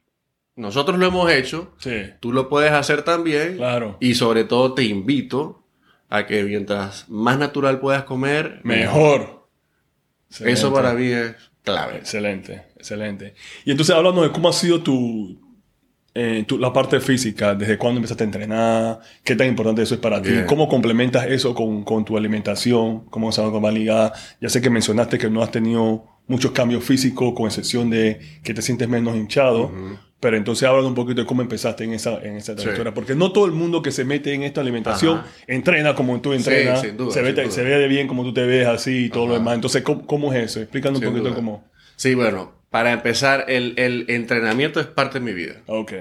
Speaker 3: nosotros lo hemos hecho,
Speaker 1: Sí.
Speaker 3: tú lo puedes hacer también.
Speaker 1: Claro.
Speaker 3: Y sobre todo te invito a que mientras más natural puedas comer,
Speaker 1: Mejor.
Speaker 3: Eso para mí es clave.
Speaker 1: Excelente, excelente. Y entonces hablando de cómo ha sido tu, eh, tu- la parte física, desde cuándo empezaste a entrenar, qué tan importante eso es para ti, cómo complementas eso con, con tu alimentación, cómo esa va ligada. Ya sé que mencionaste que no has tenido muchos cambios físicos, con excepción de que te sientes menos hinchado. Pero entonces habla un poquito de cómo empezaste en esa, en esa trayectoria. Porque no todo el mundo que se mete en esta alimentación
Speaker 3: Ajá.
Speaker 1: entrena como tú entrenas.
Speaker 3: duda,
Speaker 1: se, ve,
Speaker 3: duda.
Speaker 1: se ve de bien como tú te ves así y todo lo demás. Entonces, ¿cómo, cómo es eso? Explícanos un poquito
Speaker 3: duda.
Speaker 1: cómo.
Speaker 3: Sí, bueno, para empezar, el, el entrenamiento es parte de mi vida.
Speaker 1: Ok.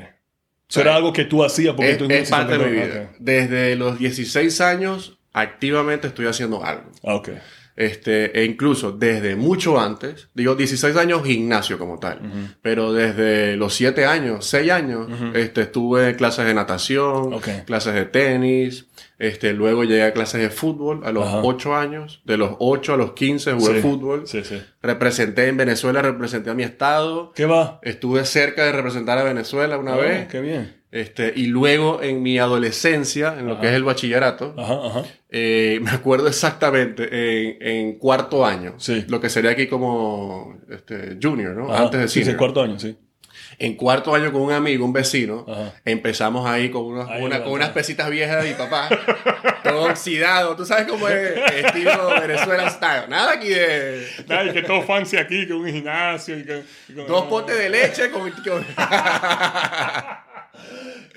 Speaker 1: Era algo que tú hacías porque
Speaker 3: Es,
Speaker 1: tú
Speaker 3: es parte de mi vida. Desde los 16 años, activamente estoy haciendo algo.
Speaker 1: Ok.
Speaker 3: Este, e incluso desde mucho antes, digo 16 años gimnasio como tal, pero desde los 7 años, 6 años, este, estuve en clases de natación, clases de tenis, este, luego llegué a clases de fútbol a los
Speaker 1: Ajá.
Speaker 3: 8 años, de los 8 a los 15 jugué
Speaker 1: Sí.
Speaker 3: fútbol,
Speaker 1: Sí, sí.
Speaker 3: representé en Venezuela, representé a mi estado,
Speaker 1: ¿Qué va?
Speaker 3: estuve cerca de representar a Venezuela una
Speaker 1: Ah,
Speaker 3: vez,
Speaker 1: Qué bien.
Speaker 3: Este, y luego en mi adolescencia, en lo que es el bachillerato,
Speaker 1: Ajá, ajá.
Speaker 3: eh, me acuerdo exactamente en, en cuarto año.
Speaker 1: Sí.
Speaker 3: Lo que sería aquí como este, junior, ¿no?
Speaker 1: Ajá.
Speaker 3: Antes de
Speaker 1: sí,
Speaker 3: senior.
Speaker 1: sí, cuarto año, sí.
Speaker 3: En cuarto año con un amigo, un vecino,
Speaker 1: Ajá.
Speaker 3: empezamos ahí con, unos-
Speaker 1: Ahí
Speaker 3: una-
Speaker 1: va,
Speaker 3: con unas pesitas viejas de mi papá. todo oxidado. Tú sabes cómo es estilo Venezuela style. Nada aquí de
Speaker 1: Ay, que todo fancy aquí, que un gimnasio. Y que, y con-
Speaker 3: dos potes de leche con... con-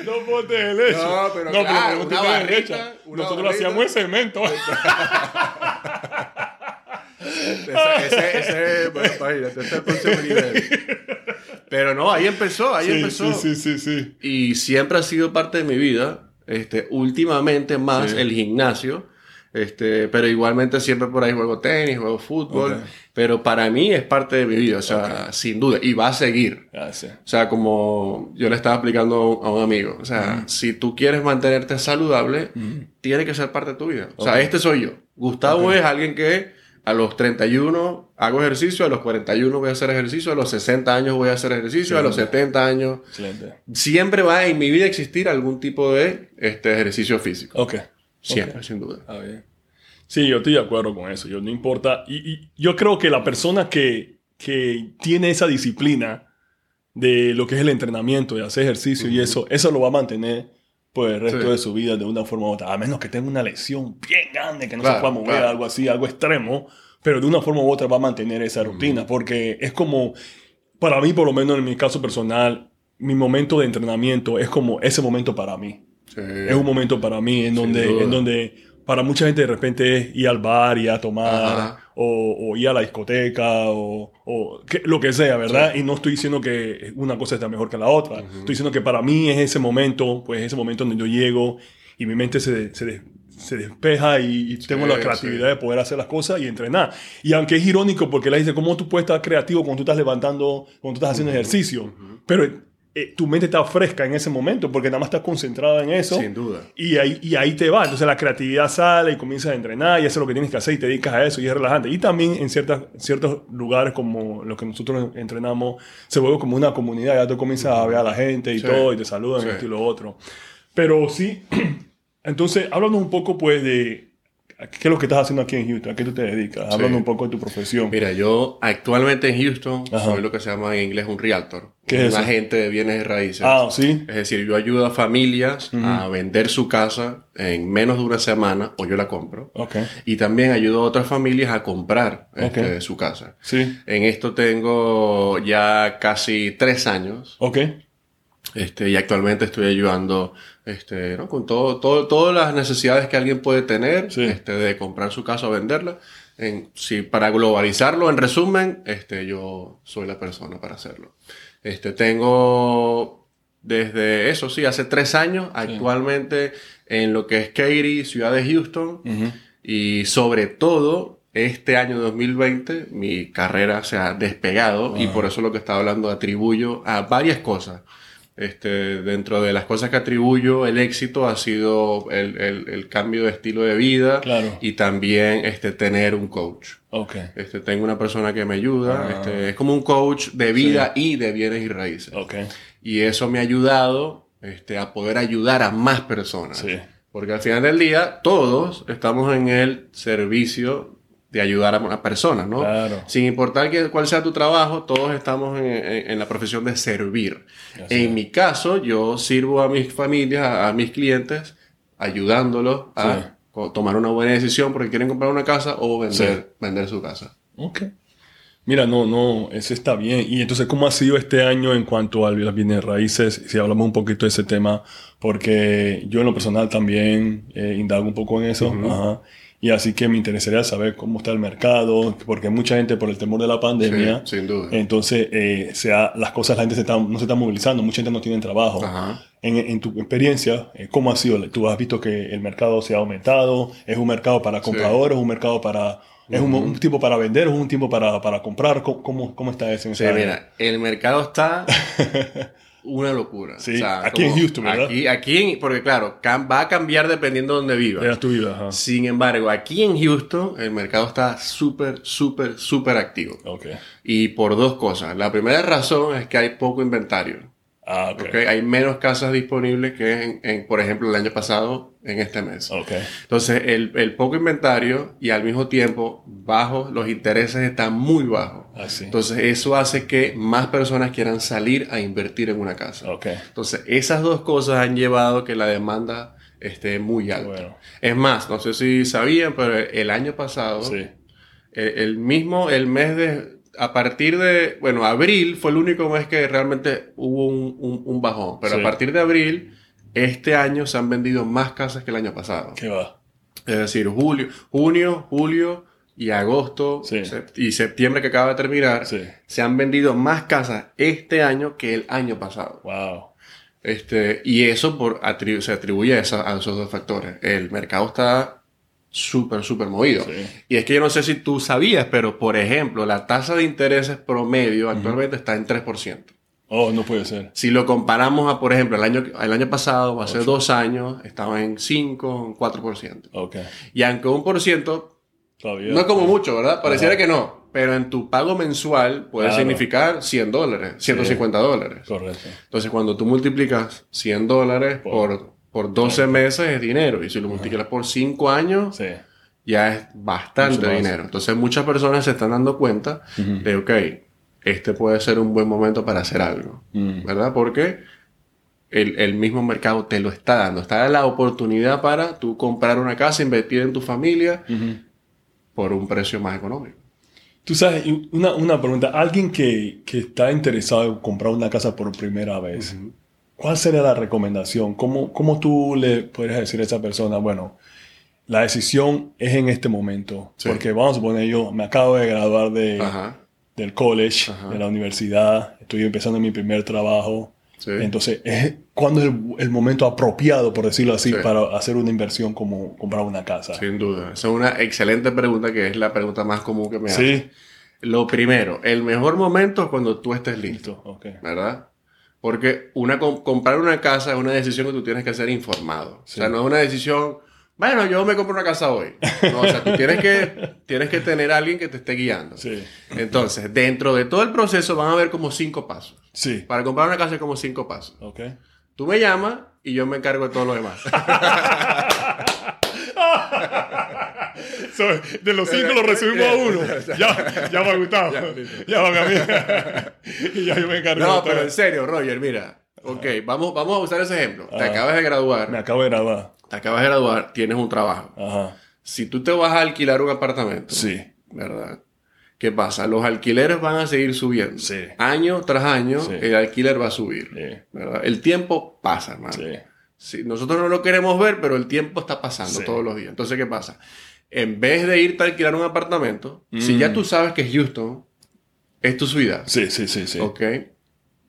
Speaker 1: Dos potes de leche.
Speaker 3: No, pero claro,
Speaker 1: no
Speaker 3: una barrita, una
Speaker 1: Nosotros
Speaker 3: barrita.
Speaker 1: hacíamos en cemento.
Speaker 3: ese, ese, ese, bueno, imagínate, ese es el próximo nivel. Pero no, ahí empezó, ahí
Speaker 1: sí,
Speaker 3: empezó.
Speaker 1: sí, sí, sí, sí.
Speaker 3: y siempre ha sido parte de mi vida. Este, últimamente más
Speaker 1: Sí.
Speaker 3: el gimnasio. Este, pero igualmente siempre por ahí juego tenis, juego fútbol.
Speaker 1: Ok.
Speaker 3: Pero para mí es parte de mi vida, o sea, sin duda. Y va a seguir.
Speaker 1: Gracias.
Speaker 3: O sea, como yo le estaba explicando a un amigo, o sea, si tú quieres mantenerte saludable, tiene que ser parte de tu vida. O sea, este soy yo. Gustavo es alguien que a los 31 hago ejercicio, a los 41 voy a hacer ejercicio, a los 60 años voy a hacer ejercicio, a los 70 años
Speaker 1: Excelente.
Speaker 3: siempre va en mi vida a existir algún tipo de este, ejercicio físico.
Speaker 1: Ok.
Speaker 3: Siempre,
Speaker 1: Ok.
Speaker 3: sin duda.
Speaker 1: Bien. Sí, yo estoy de acuerdo con eso. Yo no importa. Y, y yo creo que la persona que, que tiene esa disciplina de lo que es el entrenamiento, de hacer ejercicio y eso, eso lo va a mantener por el resto
Speaker 3: Sí.
Speaker 1: de su vida de una forma u otra. A menos que tenga una lesión bien grande, que no se
Speaker 3: Claro,
Speaker 1: pueda mover,
Speaker 3: claro.
Speaker 1: algo así, algo extremo. Pero de una forma u otra va a mantener esa rutina. Porque es como, para mí, por lo menos en mi caso personal, mi momento de entrenamiento es como ese momento para mí
Speaker 3: Sí.
Speaker 1: es un momento para mí en donde, en donde para mucha gente de repente es ir al bar, ir a tomar, o, o ir a la discoteca, o, o que- lo que sea, ¿verdad? Y no estoy diciendo que una cosa está mejor que la otra. Estoy diciendo que para mí es ese momento, pues ese momento donde yo llego y mi mente se, se, des- se despeja y, y tengo la
Speaker 3: Sí,
Speaker 1: creatividad
Speaker 3: sí.
Speaker 1: de poder hacer las cosas y entrenar. Y aunque es irónico porque le dice, ¿cómo tú puedes estar creativo cuando tú estás levantando, cuando tú estás haciendo ejercicio? Pero eh, tu mente está fresca en ese momento porque nada más estás concentrada en eso.
Speaker 3: Sin duda.
Speaker 1: Y ahí, y ahí te va. Entonces la creatividad sale y comienzas a entrenar y haces lo que tienes que hacer y te dedicas a eso y es relajante. Y también en ciertas, ciertos lugares como los que nosotros entrenamos, se vuelve como una comunidad. Ya tú comienzas a ver a la gente y
Speaker 3: Sí.
Speaker 1: todo y te saludan
Speaker 3: Sí.
Speaker 1: esto y lo otro. Pero sí, entonces háblanos un poco pues de qué es lo que estás haciendo aquí en Houston, a qué tú te dedicas. Háblanos un poco de tu profesión.
Speaker 3: Mira, yo actualmente en Houston
Speaker 1: Ajá.
Speaker 3: soy lo que se llama en inglés un realtor.
Speaker 1: ¿Qué
Speaker 3: un
Speaker 1: es eso?
Speaker 3: agente de bienes y raíces.
Speaker 1: Ah, sí.
Speaker 3: Es decir, yo ayudo a familias a vender su casa en menos de una semana o yo la compro.
Speaker 1: Ok.
Speaker 3: Y también ayudo a otras familias a comprar este, su casa.
Speaker 1: Sí.
Speaker 3: En esto tengo ya casi tres años.
Speaker 1: Ok.
Speaker 3: Este, y actualmente estoy ayudando este, ¿no? con todo, todo, todas las necesidades que alguien puede tener
Speaker 1: Sí.
Speaker 3: este, de comprar su casa o venderla. En, si, para globalizarlo, en resumen, este, yo soy la persona para hacerlo. Este, tengo desde eso, sí, hace tres años, actualmente en lo que es Katy, ciudad de Houston,
Speaker 1: Ujú.
Speaker 3: y sobre todo, este año 2020, mi carrera se ha despegado y por eso lo que estaba hablando atribuyo a varias cosas. Este, dentro de las cosas que atribuyo, el éxito ha sido el, el- el cambio de estilo de vida
Speaker 1: Claro.
Speaker 3: y también este, tener un coach.
Speaker 1: Ok.
Speaker 3: Este, tengo una persona que me ayuda,
Speaker 1: Ah.
Speaker 3: este, es como un coach de vida y de bienes y raíces.
Speaker 1: Ok.
Speaker 3: Y eso me ha ayudado este, a poder ayudar a más personas.
Speaker 1: Sí.
Speaker 3: Porque al final del día, todos estamos en el servicio de ayudar a una persona, ¿no?
Speaker 1: Claro.
Speaker 3: Sin importar que, cuál sea tu trabajo, todos estamos en, en- en la profesión de servir. En mi caso, yo sirvo a mis familias, a, a mis clientes, ayudándolos a
Speaker 1: Sí.
Speaker 3: tomar una buena decisión porque quieren comprar una casa o vender, vender su casa.
Speaker 1: Ok. Mira, no, no, eso está bien. Y entonces, ¿cómo ha sido este año en cuanto a las bienes raíces? Si hablamos un poquito de ese tema, porque yo en lo personal también eh, indago un poco en eso. Ajá. Y así que me interesaría saber cómo está el mercado, porque mucha gente por el temor de la pandemia,
Speaker 3: Sí, sin duda.
Speaker 1: entonces eh, sea, las cosas, la gente se está, no se está movilizando, mucha gente no tiene trabajo.
Speaker 3: Ajá.
Speaker 1: En, en tu experiencia, eh, ¿cómo ha sido? ¿Tú has visto que el mercado se ha aumentado? ¿Es un mercado para compradores? ¿Es un mercado para... ¿Es un, un tiempo para vender? ¿Es un tiempo para, para comprar? ¿Cómo, cómo, está eso? en
Speaker 3: Sí,
Speaker 1: área?
Speaker 3: mira, el mercado está una locura.
Speaker 1: Sí, aquí en Houston, ¿verdad?
Speaker 3: Aquí, aquí en- porque claro, va a cambiar dependiendo de donde vivas.
Speaker 1: Era tu vida, ajá.
Speaker 3: Sin embargo, aquí en Houston el mercado está súper, súper, súper activo.
Speaker 1: Ok.
Speaker 3: Y por dos cosas. La primera razón es que hay poco inventario.
Speaker 1: Ah, ok.
Speaker 3: ¿ok? Hay menos casas disponibles que, en, en, por ejemplo, el año pasado en este mes.
Speaker 1: Ok.
Speaker 3: Entonces, el, el poco inventario y al mismo tiempo bajos, los intereses están muy bajos.
Speaker 1: Así.
Speaker 3: Entonces, eso hace que más personas quieran salir a invertir en una casa. Entonces, esas dos cosas han llevado que la demanda esté muy alta.
Speaker 1: Bueno.
Speaker 3: Es más, no sé si sabían, pero el año pasado,
Speaker 1: Sí.
Speaker 3: el, el mismo, el mes de, a partir de, bueno, abril fue el único mes que realmente hubo un, un- un bajón, pero
Speaker 1: Sí.
Speaker 3: a partir de abril, este año se han vendido más casas que el año pasado.
Speaker 1: ¿Qué va?
Speaker 3: Es decir, julio, junio, julio y agosto
Speaker 1: Sí.
Speaker 3: sept- y septiembre que acaba de terminar,
Speaker 1: Sí.
Speaker 3: se han vendido más casas este año que el año pasado.
Speaker 1: Wow.
Speaker 3: Este, y eso por atribu- se atribuye a, esa- a esos dos factores. El mercado está súper, súper movido.
Speaker 1: Sí.
Speaker 3: Y es que yo no sé si tú sabías, pero por ejemplo, la tasa de intereses promedio actualmente está en 3%.
Speaker 1: Oh, no puede ser.
Speaker 3: Si lo comparamos a, por ejemplo, el año, el año pasado, hace dos años, estaba en 5, en 4%.
Speaker 1: Ok.
Speaker 3: Y aunque un por ciento
Speaker 1: Todavía.
Speaker 3: no es como mucho, ¿verdad? Pareciera
Speaker 1: Ajá.
Speaker 3: que no. Pero en tu pago mensual puede
Speaker 1: Claro.
Speaker 3: significar 100 dólares, 150 dólares.
Speaker 1: Correcto.
Speaker 3: Entonces, cuando tú multiplicas 100 dólares por, por 12 meses es dinero. Y si lo multiplicas por 5 años,
Speaker 1: Sí.
Speaker 3: ya es bastante dinero. Entonces, muchas personas se están dando cuenta
Speaker 1: Ujú.
Speaker 3: de, ok, este puede ser un buen momento para hacer algo.
Speaker 1: Mm.
Speaker 3: ¿Verdad? Porque el, el mismo mercado te lo está dando. Está la oportunidad para tú comprar una casa, invertir en tu familia
Speaker 1: Ujú.
Speaker 3: por un precio más económico.
Speaker 1: Tú sabes, una, una pregunta. Alguien que, que está interesado en comprar una casa por primera vez, ¿cuál sería la recomendación? ¿Cómo, ¿Cómo tú le podrías decir a esa persona, bueno, la decisión es en este momento?
Speaker 3: Sí.
Speaker 1: Porque vamos a suponer, yo me acabo de graduar de,
Speaker 3: Ajá.
Speaker 1: del college,
Speaker 3: Ajá.
Speaker 1: de la universidad, estoy empezando mi primer trabajo
Speaker 3: Sí.
Speaker 1: Entonces, es cuando es el, el momento apropiado, por decirlo así,
Speaker 3: Sí.
Speaker 1: para hacer una inversión como comprar una casa.
Speaker 3: Sin duda. Esa es una excelente pregunta que es la pregunta más común que me hacen.
Speaker 1: Sí.
Speaker 3: Lo primero, el mejor momento es cuando tú estés listo,
Speaker 1: Listo, ok.
Speaker 3: ¿verdad? Porque una, com- comprar una casa es una decisión que tú tienes que ser informado.
Speaker 1: Sí.
Speaker 3: O sea, no es una decisión, bueno, yo me compro una casa hoy. No, o sea, tú tienes que, tienes que tener a alguien que te esté guiando.
Speaker 1: Sí.
Speaker 3: Entonces, dentro de todo el proceso van a haber como cinco pasos.
Speaker 1: Sí.
Speaker 3: Para comprar una casa hay como cinco pasos.
Speaker 1: Ok.
Speaker 3: Tú me llamas y yo me encargo de todo lo demás.
Speaker 1: De los cinco lo resumimos a uno. Ya, ya me ha gustado. Ya, va a mí. y ya yo me encargo.
Speaker 3: No, pero en serio, Roger, mira. Ok, vamos, vamos a usar ese ejemplo. Te
Speaker 1: Ajá.
Speaker 3: acabas de graduar.
Speaker 1: Me acabo de graduar.
Speaker 3: Te acabas de graduar, tienes un trabajo.
Speaker 1: Ajá.
Speaker 3: Si tú te vas a alquilar un apartamento,
Speaker 1: Sí.
Speaker 3: ¿verdad? ¿Qué pasa? Los alquileres van a seguir subiendo.
Speaker 1: Sí.
Speaker 3: Año tras año,
Speaker 1: Sí.
Speaker 3: el alquiler va a subir.
Speaker 1: Sí.
Speaker 3: ¿verdad? El tiempo pasa, hermano.
Speaker 1: Sí.
Speaker 3: Nosotros no lo queremos ver, pero el tiempo está pasando todos los días. Entonces, ¿qué pasa? En vez de irte a alquilar un apartamento, si
Speaker 1: Mm.
Speaker 3: ya tú sabes que Houston es tu ciudad,
Speaker 1: Sí, sí, sí, sí.
Speaker 3: ¿ok?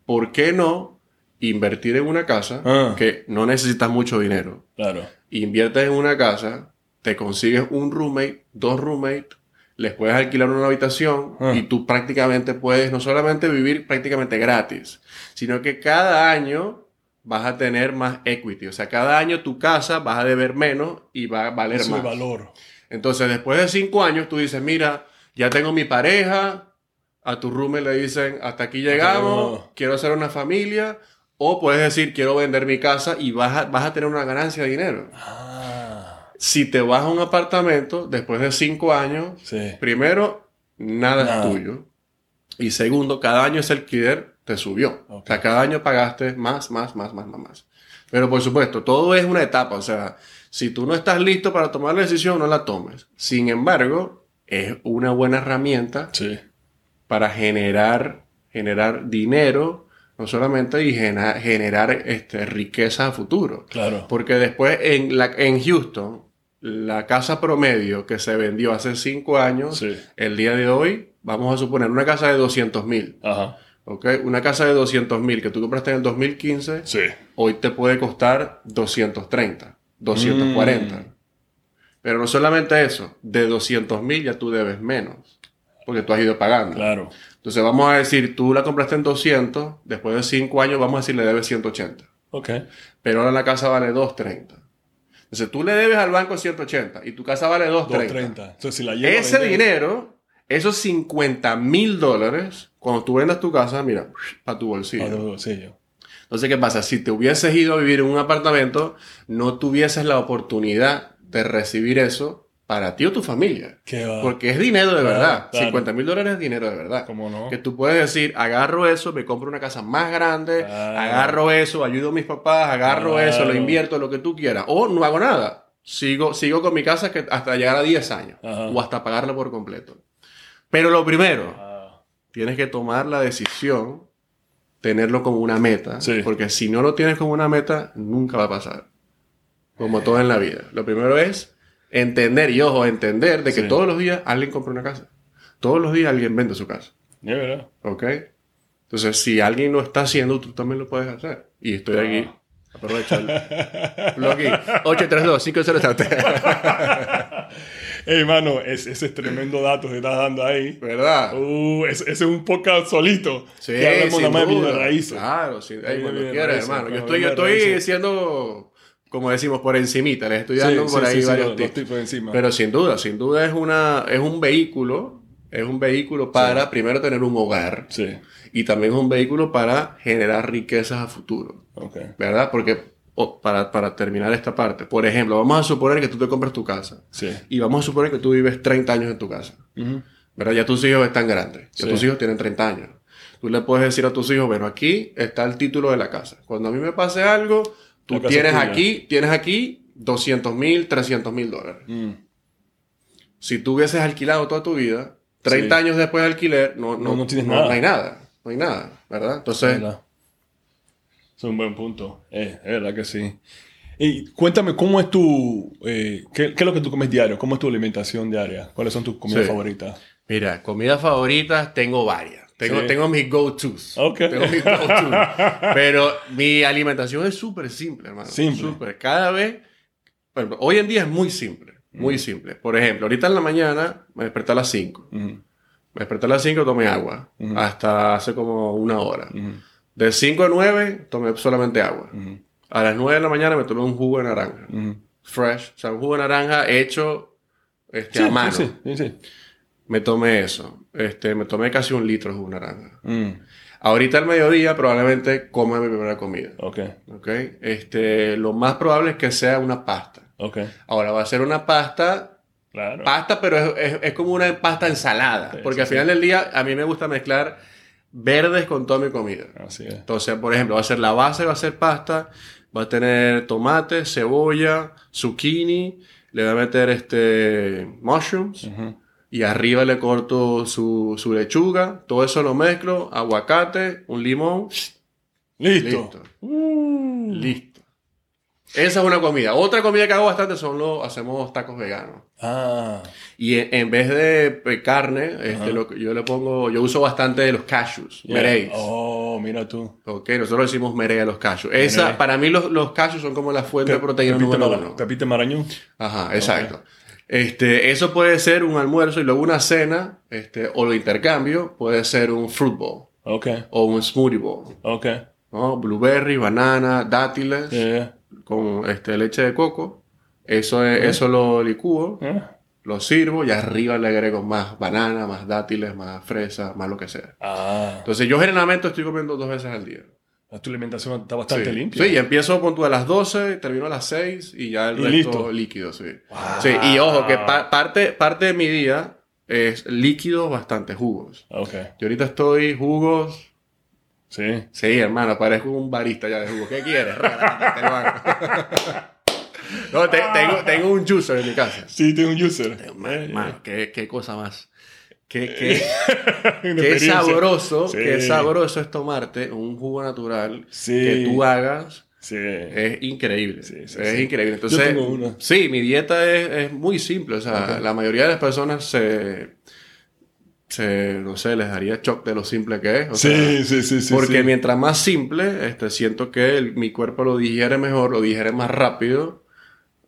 Speaker 3: ¿Por qué no invertir en una casa
Speaker 1: Ah.
Speaker 3: que no necesitas mucho dinero?
Speaker 1: Claro.
Speaker 3: Inviertes en una casa, te consigues un roommate, dos roommates, les puedes alquilar una habitación
Speaker 1: Ah.
Speaker 3: y tú prácticamente puedes no solamente vivir prácticamente gratis, sino que cada año vas a tener más equity. O sea, cada año tu casa vas a deber menos y va a valer
Speaker 1: Eso
Speaker 3: más.
Speaker 1: es valor.
Speaker 3: Entonces, después de cinco años, tú dices, mira, ya tengo mi pareja, a tu roommate le dicen, hasta aquí llegamos, quiero hacer una familia, o puedes decir, quiero vender mi casa y vas a, vas a tener una ganancia de dinero.
Speaker 1: Ah.
Speaker 3: Si te vas a un apartamento después de cinco años,
Speaker 1: Sí.
Speaker 3: primero, nada,
Speaker 1: Nada.
Speaker 3: es tuyo. Y segundo, cada año ese alquiler te subió. O sea, cada año pagaste más, más, más, más, más, más. Pero por supuesto, todo es una etapa. O sea, si tú no estás listo para tomar la decisión, no la tomes. Sin embargo, es una buena herramienta
Speaker 1: Sí.
Speaker 3: para generar, generar dinero, no solamente, y generar este, riqueza a futuro.
Speaker 1: Claro.
Speaker 3: Porque después en, la, en Houston, la casa promedio que se vendió hace cinco años,
Speaker 1: Sí.
Speaker 3: el día de hoy, vamos a suponer una casa de 200 mil.
Speaker 1: Ajá.
Speaker 3: ¿ok? Una casa de 200 mil que tú compraste en el 2015,
Speaker 1: Sí.
Speaker 3: hoy te puede costar 230, 240.
Speaker 1: Mm.
Speaker 3: Pero no solamente eso, de 200 mil ya tú debes menos, porque tú has ido pagando.
Speaker 1: Claro.
Speaker 3: Entonces vamos a decir, tú la compraste en 200, después de 5 años vamos a decir le debes 180.
Speaker 1: Ok.
Speaker 3: Pero ahora la casa vale 230. Entonces tú le debes al banco 180 y tu casa vale 230.
Speaker 1: 230. Entonces, si la
Speaker 3: Ese dinero, esos 50 mil dólares, cuando tú vendas tu casa, mira, para tu bolsillo.
Speaker 1: Ah, de bolsillo.
Speaker 3: Entonces, ¿qué pasa? Si te hubieses ido a vivir en un apartamento, no tuvieses la oportunidad de recibir eso para ti o tu familia. Porque es dinero de verdad.
Speaker 1: claro.
Speaker 3: 50 mil dólares es dinero de verdad.
Speaker 1: ¿Cómo no?
Speaker 3: Que tú puedes decir, agarro eso, me compro una casa más grande,
Speaker 1: Claro.
Speaker 3: agarro eso, ayudo a mis papás, agarro
Speaker 1: Claro.
Speaker 3: eso, lo invierto, lo que tú quieras. O no hago nada. Sigo, sigo con mi casa que hasta llegar a 10 años.
Speaker 1: Ajá.
Speaker 3: O hasta pagarla por completo. Pero lo primero, tienes que tomar la decisión, tenerlo como una meta.
Speaker 1: Sí.
Speaker 3: Porque si no lo tienes como una meta, nunca va a pasar. Como todo en la vida. Lo primero es entender, y ojo, entender de que
Speaker 1: Sí.
Speaker 3: todos los días alguien compra una casa. Todos los días alguien vende su casa.
Speaker 1: de verdad.
Speaker 3: ¿Ok? Entonces, si alguien lo está haciendo, tú también lo puedes hacer. Y estoy
Speaker 1: Ah.
Speaker 3: aquí. Aprovecha el aquí. 832 507
Speaker 1: Ey, mano, es- ese es tremendo dato que estás dando ahí.
Speaker 3: ¿Verdad?
Speaker 1: Uh, ese, ese es un podcast solito.
Speaker 3: Sí,
Speaker 1: que hablamos nada más de bienes raíces.
Speaker 3: Claro, sí.
Speaker 1: De
Speaker 3: cuando quieras, hermano. Yo estoy, yo estoy siendo, como decimos, por encimita. Les estoy dando
Speaker 1: sí,
Speaker 3: por
Speaker 1: sí,
Speaker 3: ahí
Speaker 1: sí,
Speaker 3: varios
Speaker 1: tipos encima.
Speaker 3: Pero sin duda, sin duda es, una, es un vehículo. Es un vehículo para, primero, tener un hogar.
Speaker 1: Sí.
Speaker 3: Y también es un vehículo para generar riquezas a futuro.
Speaker 1: Ok.
Speaker 3: ¿Verdad? Porque, o, para, para terminar esta parte, por ejemplo, vamos a suponer que tú te compras tu casa.
Speaker 1: Sí.
Speaker 3: Y vamos a suponer que tú vives 30 años en tu casa.
Speaker 1: Ujú.
Speaker 3: ¿Verdad? Ya tus hijos están grandes. Ya
Speaker 1: Sí.
Speaker 3: tus hijos tienen 30 años. Tú le puedes decir a tus hijos, bueno, aquí está el título de la casa. Cuando a mí me pase algo, tú tienes aquí, tienes aquí 200 mil, 300 mil dólares.
Speaker 1: Mm.
Speaker 3: Si tú hubieses alquilado toda tu vida, 30
Speaker 1: Sí.
Speaker 3: años después de alquiler, no, no,
Speaker 1: No, no tienes nada.
Speaker 3: no hay nada. No hay nada, ¿verdad? Entonces,
Speaker 1: ¿Verdad? Es un buen punto. Eh, es verdad que sí. Y cuéntame, ¿cómo es tu... eh, qué, qué es lo que tú comes diario? ¿Cómo es tu alimentación diaria? ¿Cuáles son tus comidas
Speaker 3: Sí.
Speaker 1: favoritas?
Speaker 3: Mira, comidas favoritas tengo varias. Tengo,
Speaker 1: Sí.
Speaker 3: tengo mis go-tos.
Speaker 1: Ok.
Speaker 3: Tengo mis go-tos. Pero mi alimentación es súper simple, hermano.
Speaker 1: Simple.
Speaker 3: Súper. Cada vez. bueno, hoy en día es muy simple. Muy simple. Por ejemplo, ahorita en la mañana me desperté a las 5.
Speaker 1: Ujú,
Speaker 3: Me desperté a las 5 tomé agua.
Speaker 1: Ujú.
Speaker 3: Hasta hace como una hora. De 5 a 9 tomé solamente agua. A las 9 de la mañana me tomé un jugo de naranja. Fresh. O sea, un jugo de naranja hecho este,
Speaker 1: Sí,
Speaker 3: a mano.
Speaker 1: sí, sí, sí.
Speaker 3: Me tomé eso. Este, me tomé casi un litro de jugo de naranja.
Speaker 1: Mm,
Speaker 3: Ahorita al mediodía probablemente coma mi primera comida.
Speaker 1: ok,
Speaker 3: ¿Ok? Este, lo más probable es que sea una pasta.
Speaker 1: ok.
Speaker 3: Ahora va a ser una pasta,
Speaker 1: Claro.
Speaker 3: pasta, pero es, es- es como una pasta ensalada. Porque al final del día a mí me gusta mezclar verdes con toda mi comida.
Speaker 1: Así es.
Speaker 3: Entonces, por ejemplo, va a ser la base, va a ser pasta, va a tener tomate, cebolla, zucchini, le voy a meter este mushrooms y arriba le corto su, su lechuga, todo eso lo mezclo, aguacate, un limón,
Speaker 1: Listo.
Speaker 3: listo.
Speaker 1: Uh.
Speaker 3: Listo. Esa es una comida. Otra comida que hago bastante son los, hacemos tacos veganos.
Speaker 1: Ah,
Speaker 3: Y en, en vez de eh, carne, este, lo yo le pongo, yo uso bastante los cashews,
Speaker 1: yeah.
Speaker 3: mereis.
Speaker 1: Oh, mira tú.
Speaker 3: Ok, nosotros decimos merey a los cashews. Esa, para mí los, los cashews son como la fuente de proteína número uno.
Speaker 1: Pepite Marañón.
Speaker 3: Ajá, exacto. Este, eso puede ser un almuerzo y luego una cena, este, o lo intercambio, puede ser un fruit bowl
Speaker 1: Ok,
Speaker 3: o un smoothie bowl.
Speaker 1: ok.
Speaker 3: ¿no? Blueberry, banana, dátiles,
Speaker 1: Yeah.
Speaker 3: Con este, leche de coco. Eso, es- eso lo licúo,
Speaker 1: Ah.
Speaker 3: lo sirvo y arriba le agrego más banana, más dátiles, más fresa, más lo que sea.
Speaker 1: Ah,
Speaker 3: Entonces yo generalmente estoy comiendo dos veces al día.
Speaker 1: tu alimentación está bastante
Speaker 3: sí.
Speaker 1: limpia.
Speaker 3: Sí, y empiezo con tú a las 12, termino a las 6 y ya el
Speaker 1: Y
Speaker 3: resto
Speaker 1: listo.
Speaker 3: líquido, sí. Sí, y ojo, que pa- parte, parte de mi día es líquido, bastante jugos.
Speaker 1: Ok,
Speaker 3: Yo ahorita estoy jugos.
Speaker 1: Sí.
Speaker 3: Sí, hermano, parezco un barista ya de jugo. ¿Qué quieres? No, te- tengo, tengo un juicer en mi casa.
Speaker 1: Sí, tengo un user.
Speaker 3: Man, man, qué, qué cosa más. Qué, qué,
Speaker 1: Una
Speaker 3: qué sabroso,
Speaker 1: Sí.
Speaker 3: qué sabroso es tomarte un jugo natural
Speaker 1: Sí.
Speaker 3: que tú hagas
Speaker 1: Sí.
Speaker 3: Es increíble.
Speaker 1: Sí, sí,
Speaker 3: es increíble. Entonces, sí, mi dieta es, es muy simple. O sea, la mayoría de las personas se, se, no sé, les daría shock de lo simple que es. O sea,
Speaker 1: sí, sí, sí, sí.
Speaker 3: porque
Speaker 1: sí.
Speaker 3: mientras más simple, este, siento que el- mi cuerpo lo digiere mejor, lo digiere más rápido,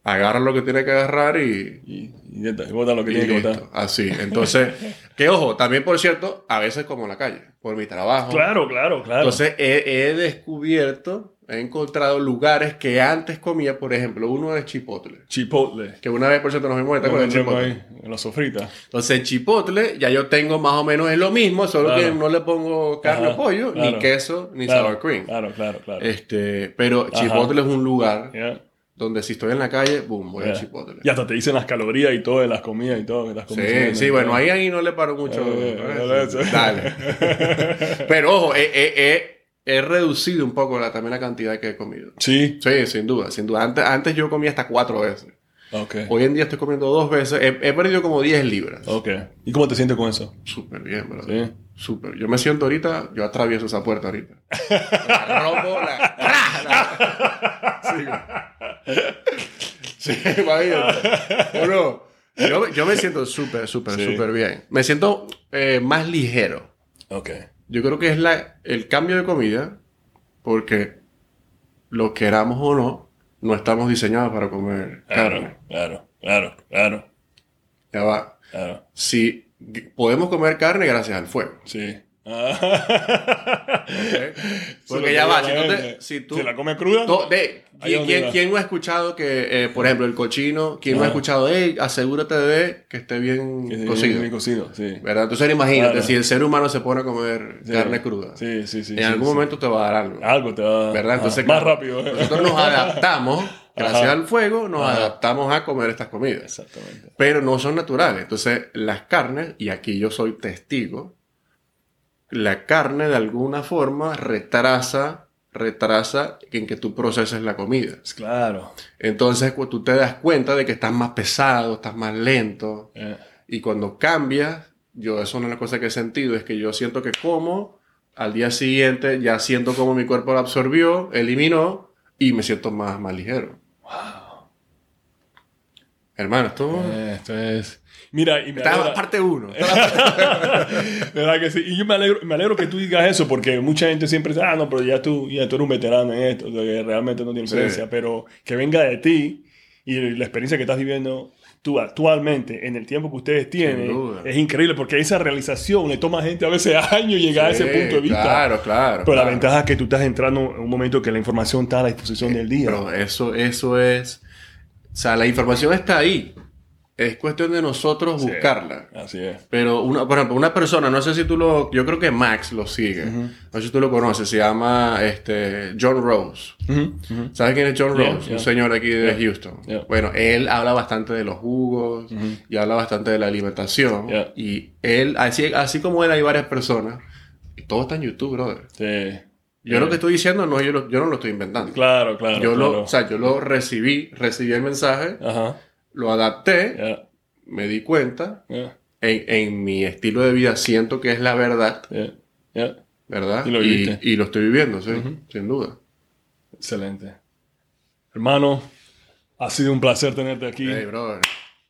Speaker 3: agarra lo que tiene que agarrar y,
Speaker 1: Y, y bota lo que
Speaker 3: y
Speaker 1: tiene que botar.
Speaker 3: Así. Entonces, que ojo, también por cierto, a veces como en la calle, por mi trabajo.
Speaker 1: Claro, claro, claro.
Speaker 3: Entonces he, he descubierto, he encontrado lugares que antes comía, por ejemplo, uno es Chipotle.
Speaker 1: Chipotle.
Speaker 3: Que una vez, por cierto, nos vimos ahorita con el Chipotle.
Speaker 1: ahí en la sofrita.
Speaker 3: Entonces, en Chipotle ya yo tengo más o menos es lo mismo, solo
Speaker 1: Claro.
Speaker 3: que no le pongo carne
Speaker 1: Ajá,
Speaker 3: o pollo,
Speaker 1: claro.
Speaker 3: ni queso, ni
Speaker 1: claro,
Speaker 3: sour cream.
Speaker 1: Claro, claro, claro.
Speaker 3: Este, pero
Speaker 1: Ajá.
Speaker 3: Chipotle es un lugar
Speaker 1: Ya,
Speaker 3: donde si estoy en la calle, boom, voy
Speaker 1: ya.
Speaker 3: a Chipotle.
Speaker 1: Y hasta te dicen las calorías y todo de las comidas y todo. que estás
Speaker 3: Sí, sí, bueno, ahí, ahí no le paro mucho.
Speaker 1: Eh,
Speaker 3: ¿no?
Speaker 1: eh, eh,
Speaker 3: Dale. Pero ojo, he, he- he- reducido un poco la, también la cantidad que he comido.
Speaker 1: Sí.
Speaker 3: Sí, sin duda, sin duda. Antes, antes yo comía hasta cuatro veces.
Speaker 1: Ok.
Speaker 3: Hoy en día estoy comiendo dos veces. He, he perdido como 10 libras.
Speaker 1: Ok. ¿Y cómo te sientes con eso?
Speaker 3: Súper bien, bro.
Speaker 1: Sí.
Speaker 3: Súper. Yo me siento ahorita, yo atravieso esa puerta ahorita. La rompo, la... Sí, Sí, imagínate. ¿O no? Yo, yo me siento súper, súper,
Speaker 1: Sí.
Speaker 3: súper bien. Me siento eh, más ligero.
Speaker 1: Ok.
Speaker 3: Yo creo que es la, el cambio de comida, porque lo queramos o no, no estamos diseñados para comer carne.
Speaker 1: Claro, claro, claro, claro,
Speaker 3: Ya va.
Speaker 1: claro.
Speaker 3: Si podemos comer carne gracias al fuego.
Speaker 1: Sí. Ah.
Speaker 3: Porque ya va, si tú, te- si tú-
Speaker 1: ¿Se la come cruda?
Speaker 3: to- de-
Speaker 1: Ahí
Speaker 3: ¿quién, quién- no ha escuchado que, eh, por ejemplo, el cochino, quién no ha
Speaker 1: Ajá.
Speaker 3: escuchado, hey, asegúrate de que esté bien
Speaker 1: Que
Speaker 3: cocido?
Speaker 1: bien cocido, sí.
Speaker 3: ¿Verdad? Entonces imagínate,
Speaker 1: Claro.
Speaker 3: si el ser humano se pone a comer
Speaker 1: Sí.
Speaker 3: carne cruda,
Speaker 1: Sí, sí, sí.
Speaker 3: en
Speaker 1: sí,
Speaker 3: algún
Speaker 1: sí.
Speaker 3: momento te va a dar algo.
Speaker 1: Algo te va
Speaker 3: ¿Verdad? Entonces,
Speaker 1: más
Speaker 3: claro,
Speaker 1: rápido. ¿eh?
Speaker 3: Nosotros nos adaptamos, gracias
Speaker 1: Ajá.
Speaker 3: al fuego, nos
Speaker 1: Ajá.
Speaker 3: adaptamos a comer estas comidas.
Speaker 1: Exactamente.
Speaker 3: Pero no son naturales. Entonces, las carnes, y aquí yo soy testigo, la carne de alguna forma retrasa, retrasa en que tú proceses la comida.
Speaker 1: Claro.
Speaker 3: Entonces, cu- tú te das cuenta de que estás más pesado, estás más lento.
Speaker 1: Eh,
Speaker 3: Y cuando cambias, yo, eso es una cosas que he sentido, es que yo siento que como, al día siguiente ya siento como mi cuerpo lo absorbió, eliminó, y me siento más, más ligero. Hermano, esto...
Speaker 1: Eh, Esto es... Mira, y me
Speaker 3: la
Speaker 1: alegra-
Speaker 3: parte uno.
Speaker 1: ¿Verdad que sí? Y yo me alegro, me alegro que tú digas eso porque mucha gente siempre dice, ah, no, pero ya tú, ya tú eres un veterano en esto, que realmente no tiene
Speaker 3: Sí.
Speaker 1: influencia, pero que venga de ti y la experiencia que estás viviendo tú actualmente, en el tiempo que ustedes tienen, es increíble porque esa realización le toma a gente a veces años llegar a ese
Speaker 3: Sí,
Speaker 1: punto de vista.
Speaker 3: Claro, claro.
Speaker 1: Pero la
Speaker 3: claro.
Speaker 1: ventaja es que tú estás entrando en un momento que la información está a la disposición del día.
Speaker 3: Pero eso, eso es... O sea, la información está ahí. Es cuestión de nosotros
Speaker 1: Sí.
Speaker 3: buscarla.
Speaker 1: Así es.
Speaker 3: Pero, una, por ejemplo, una persona, no sé si tú lo... Yo creo que Max lo sigue. No sé si tú lo conoces. Se llama este, John Rose. ¿Sabes quién es John Rose?
Speaker 1: yeah.
Speaker 3: Un señor aquí de
Speaker 1: Yeah,
Speaker 3: Houston. Bueno, él habla bastante de los jugos y habla bastante de la alimentación. Y él, así, así como él, hay varias personas. Y todo está en YouTube, brother.
Speaker 1: Sí.
Speaker 3: Yo lo que estoy diciendo, no, yo, lo- yo no lo estoy inventando.
Speaker 1: Claro, claro.
Speaker 3: yo,
Speaker 1: claro.
Speaker 3: Lo, o sea, yo lo recibí, recibí el mensaje,
Speaker 1: Ajá.
Speaker 3: Lo adapté, me di cuenta.
Speaker 1: ya,
Speaker 3: En, en mi estilo de vida siento que es la verdad. ¿verdad?
Speaker 1: Y lo viviste.
Speaker 3: y lo estoy viviendo, sí, sin duda.
Speaker 1: Excelente. Hermano, ha sido un placer tenerte aquí.
Speaker 3: Hey, brother.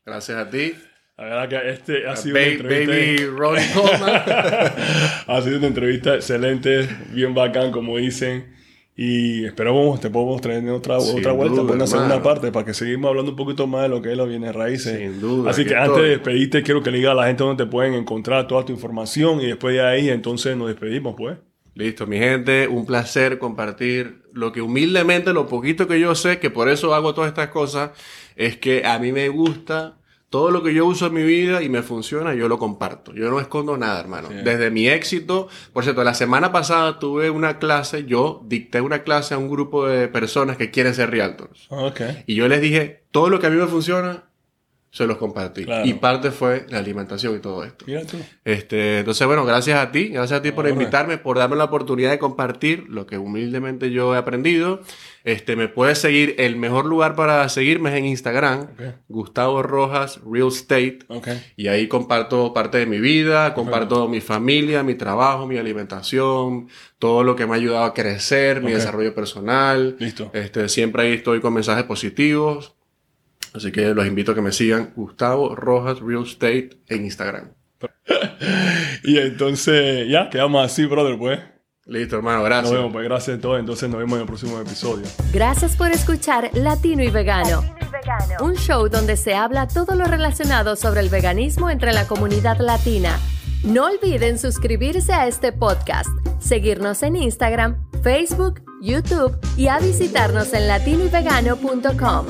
Speaker 3: Gracias a ti.
Speaker 1: La verdad que este ha sido una entrevista.
Speaker 3: baby Ronnie Coleman.
Speaker 1: ha sido una entrevista excelente, bien bacán, como dicen. Y esperamos, te podemos traer otra,
Speaker 3: Sin
Speaker 1: otra vuelta, por una segunda parte, para que seguimos hablando un poquito más de lo que es los bienes raíces.
Speaker 3: Sin duda,
Speaker 1: Así que antes de despedirte, quiero que le digas a la gente dónde te pueden encontrar toda tu información y después de ahí, entonces nos despedimos, pues.
Speaker 3: Listo, mi gente, un placer compartir lo que humildemente, lo poquito que yo sé, que por eso hago todas estas cosas, es que a mí me gusta todo lo que yo uso en mi vida y me funciona, yo lo comparto. Yo no escondo nada, hermano.
Speaker 1: Sí.
Speaker 3: Desde mi éxito, por cierto, la semana pasada tuve una clase, yo dicté una clase a un grupo de personas que quieren ser realtors.
Speaker 1: Ok.
Speaker 3: Y yo les dije, todo lo que a mí me funciona, se los compartí.
Speaker 1: Claro.
Speaker 3: Y parte fue la alimentación y todo esto.
Speaker 1: Mira tú.
Speaker 3: Este, entonces, bueno, gracias a ti, gracias a ti por
Speaker 1: Ahora.
Speaker 3: invitarme, por darme la oportunidad de compartir lo que humildemente yo he aprendido. Este, me puedes seguir, el mejor lugar para seguirme es en Instagram,
Speaker 1: Ok.
Speaker 3: Gustavo Rojas Real Estate.
Speaker 1: Ok.
Speaker 3: Y ahí comparto parte de mi vida, comparto mi familia, mi trabajo, mi alimentación, todo lo que me ha ayudado a crecer, mi desarrollo personal.
Speaker 1: Listo.
Speaker 3: Este, siempre ahí estoy con mensajes positivos. Así que los invito a que me sigan Gustavo Rojas Real Estate en Instagram.
Speaker 1: Y entonces, ya, quedamos así, brother, pues.
Speaker 3: Listo, hermano,
Speaker 1: Nos
Speaker 3: gracias.
Speaker 1: vemos, pues gracias a todos. Entonces nos vemos en el próximo episodio.
Speaker 2: Gracias por escuchar Latino y Vegano, un show donde se habla todo lo relacionado sobre el veganismo entre la comunidad latina. No olviden suscribirse a este podcast, seguirnos en Instagram, Facebook, YouTube y a visitarnos en
Speaker 4: latinoyvegano.com.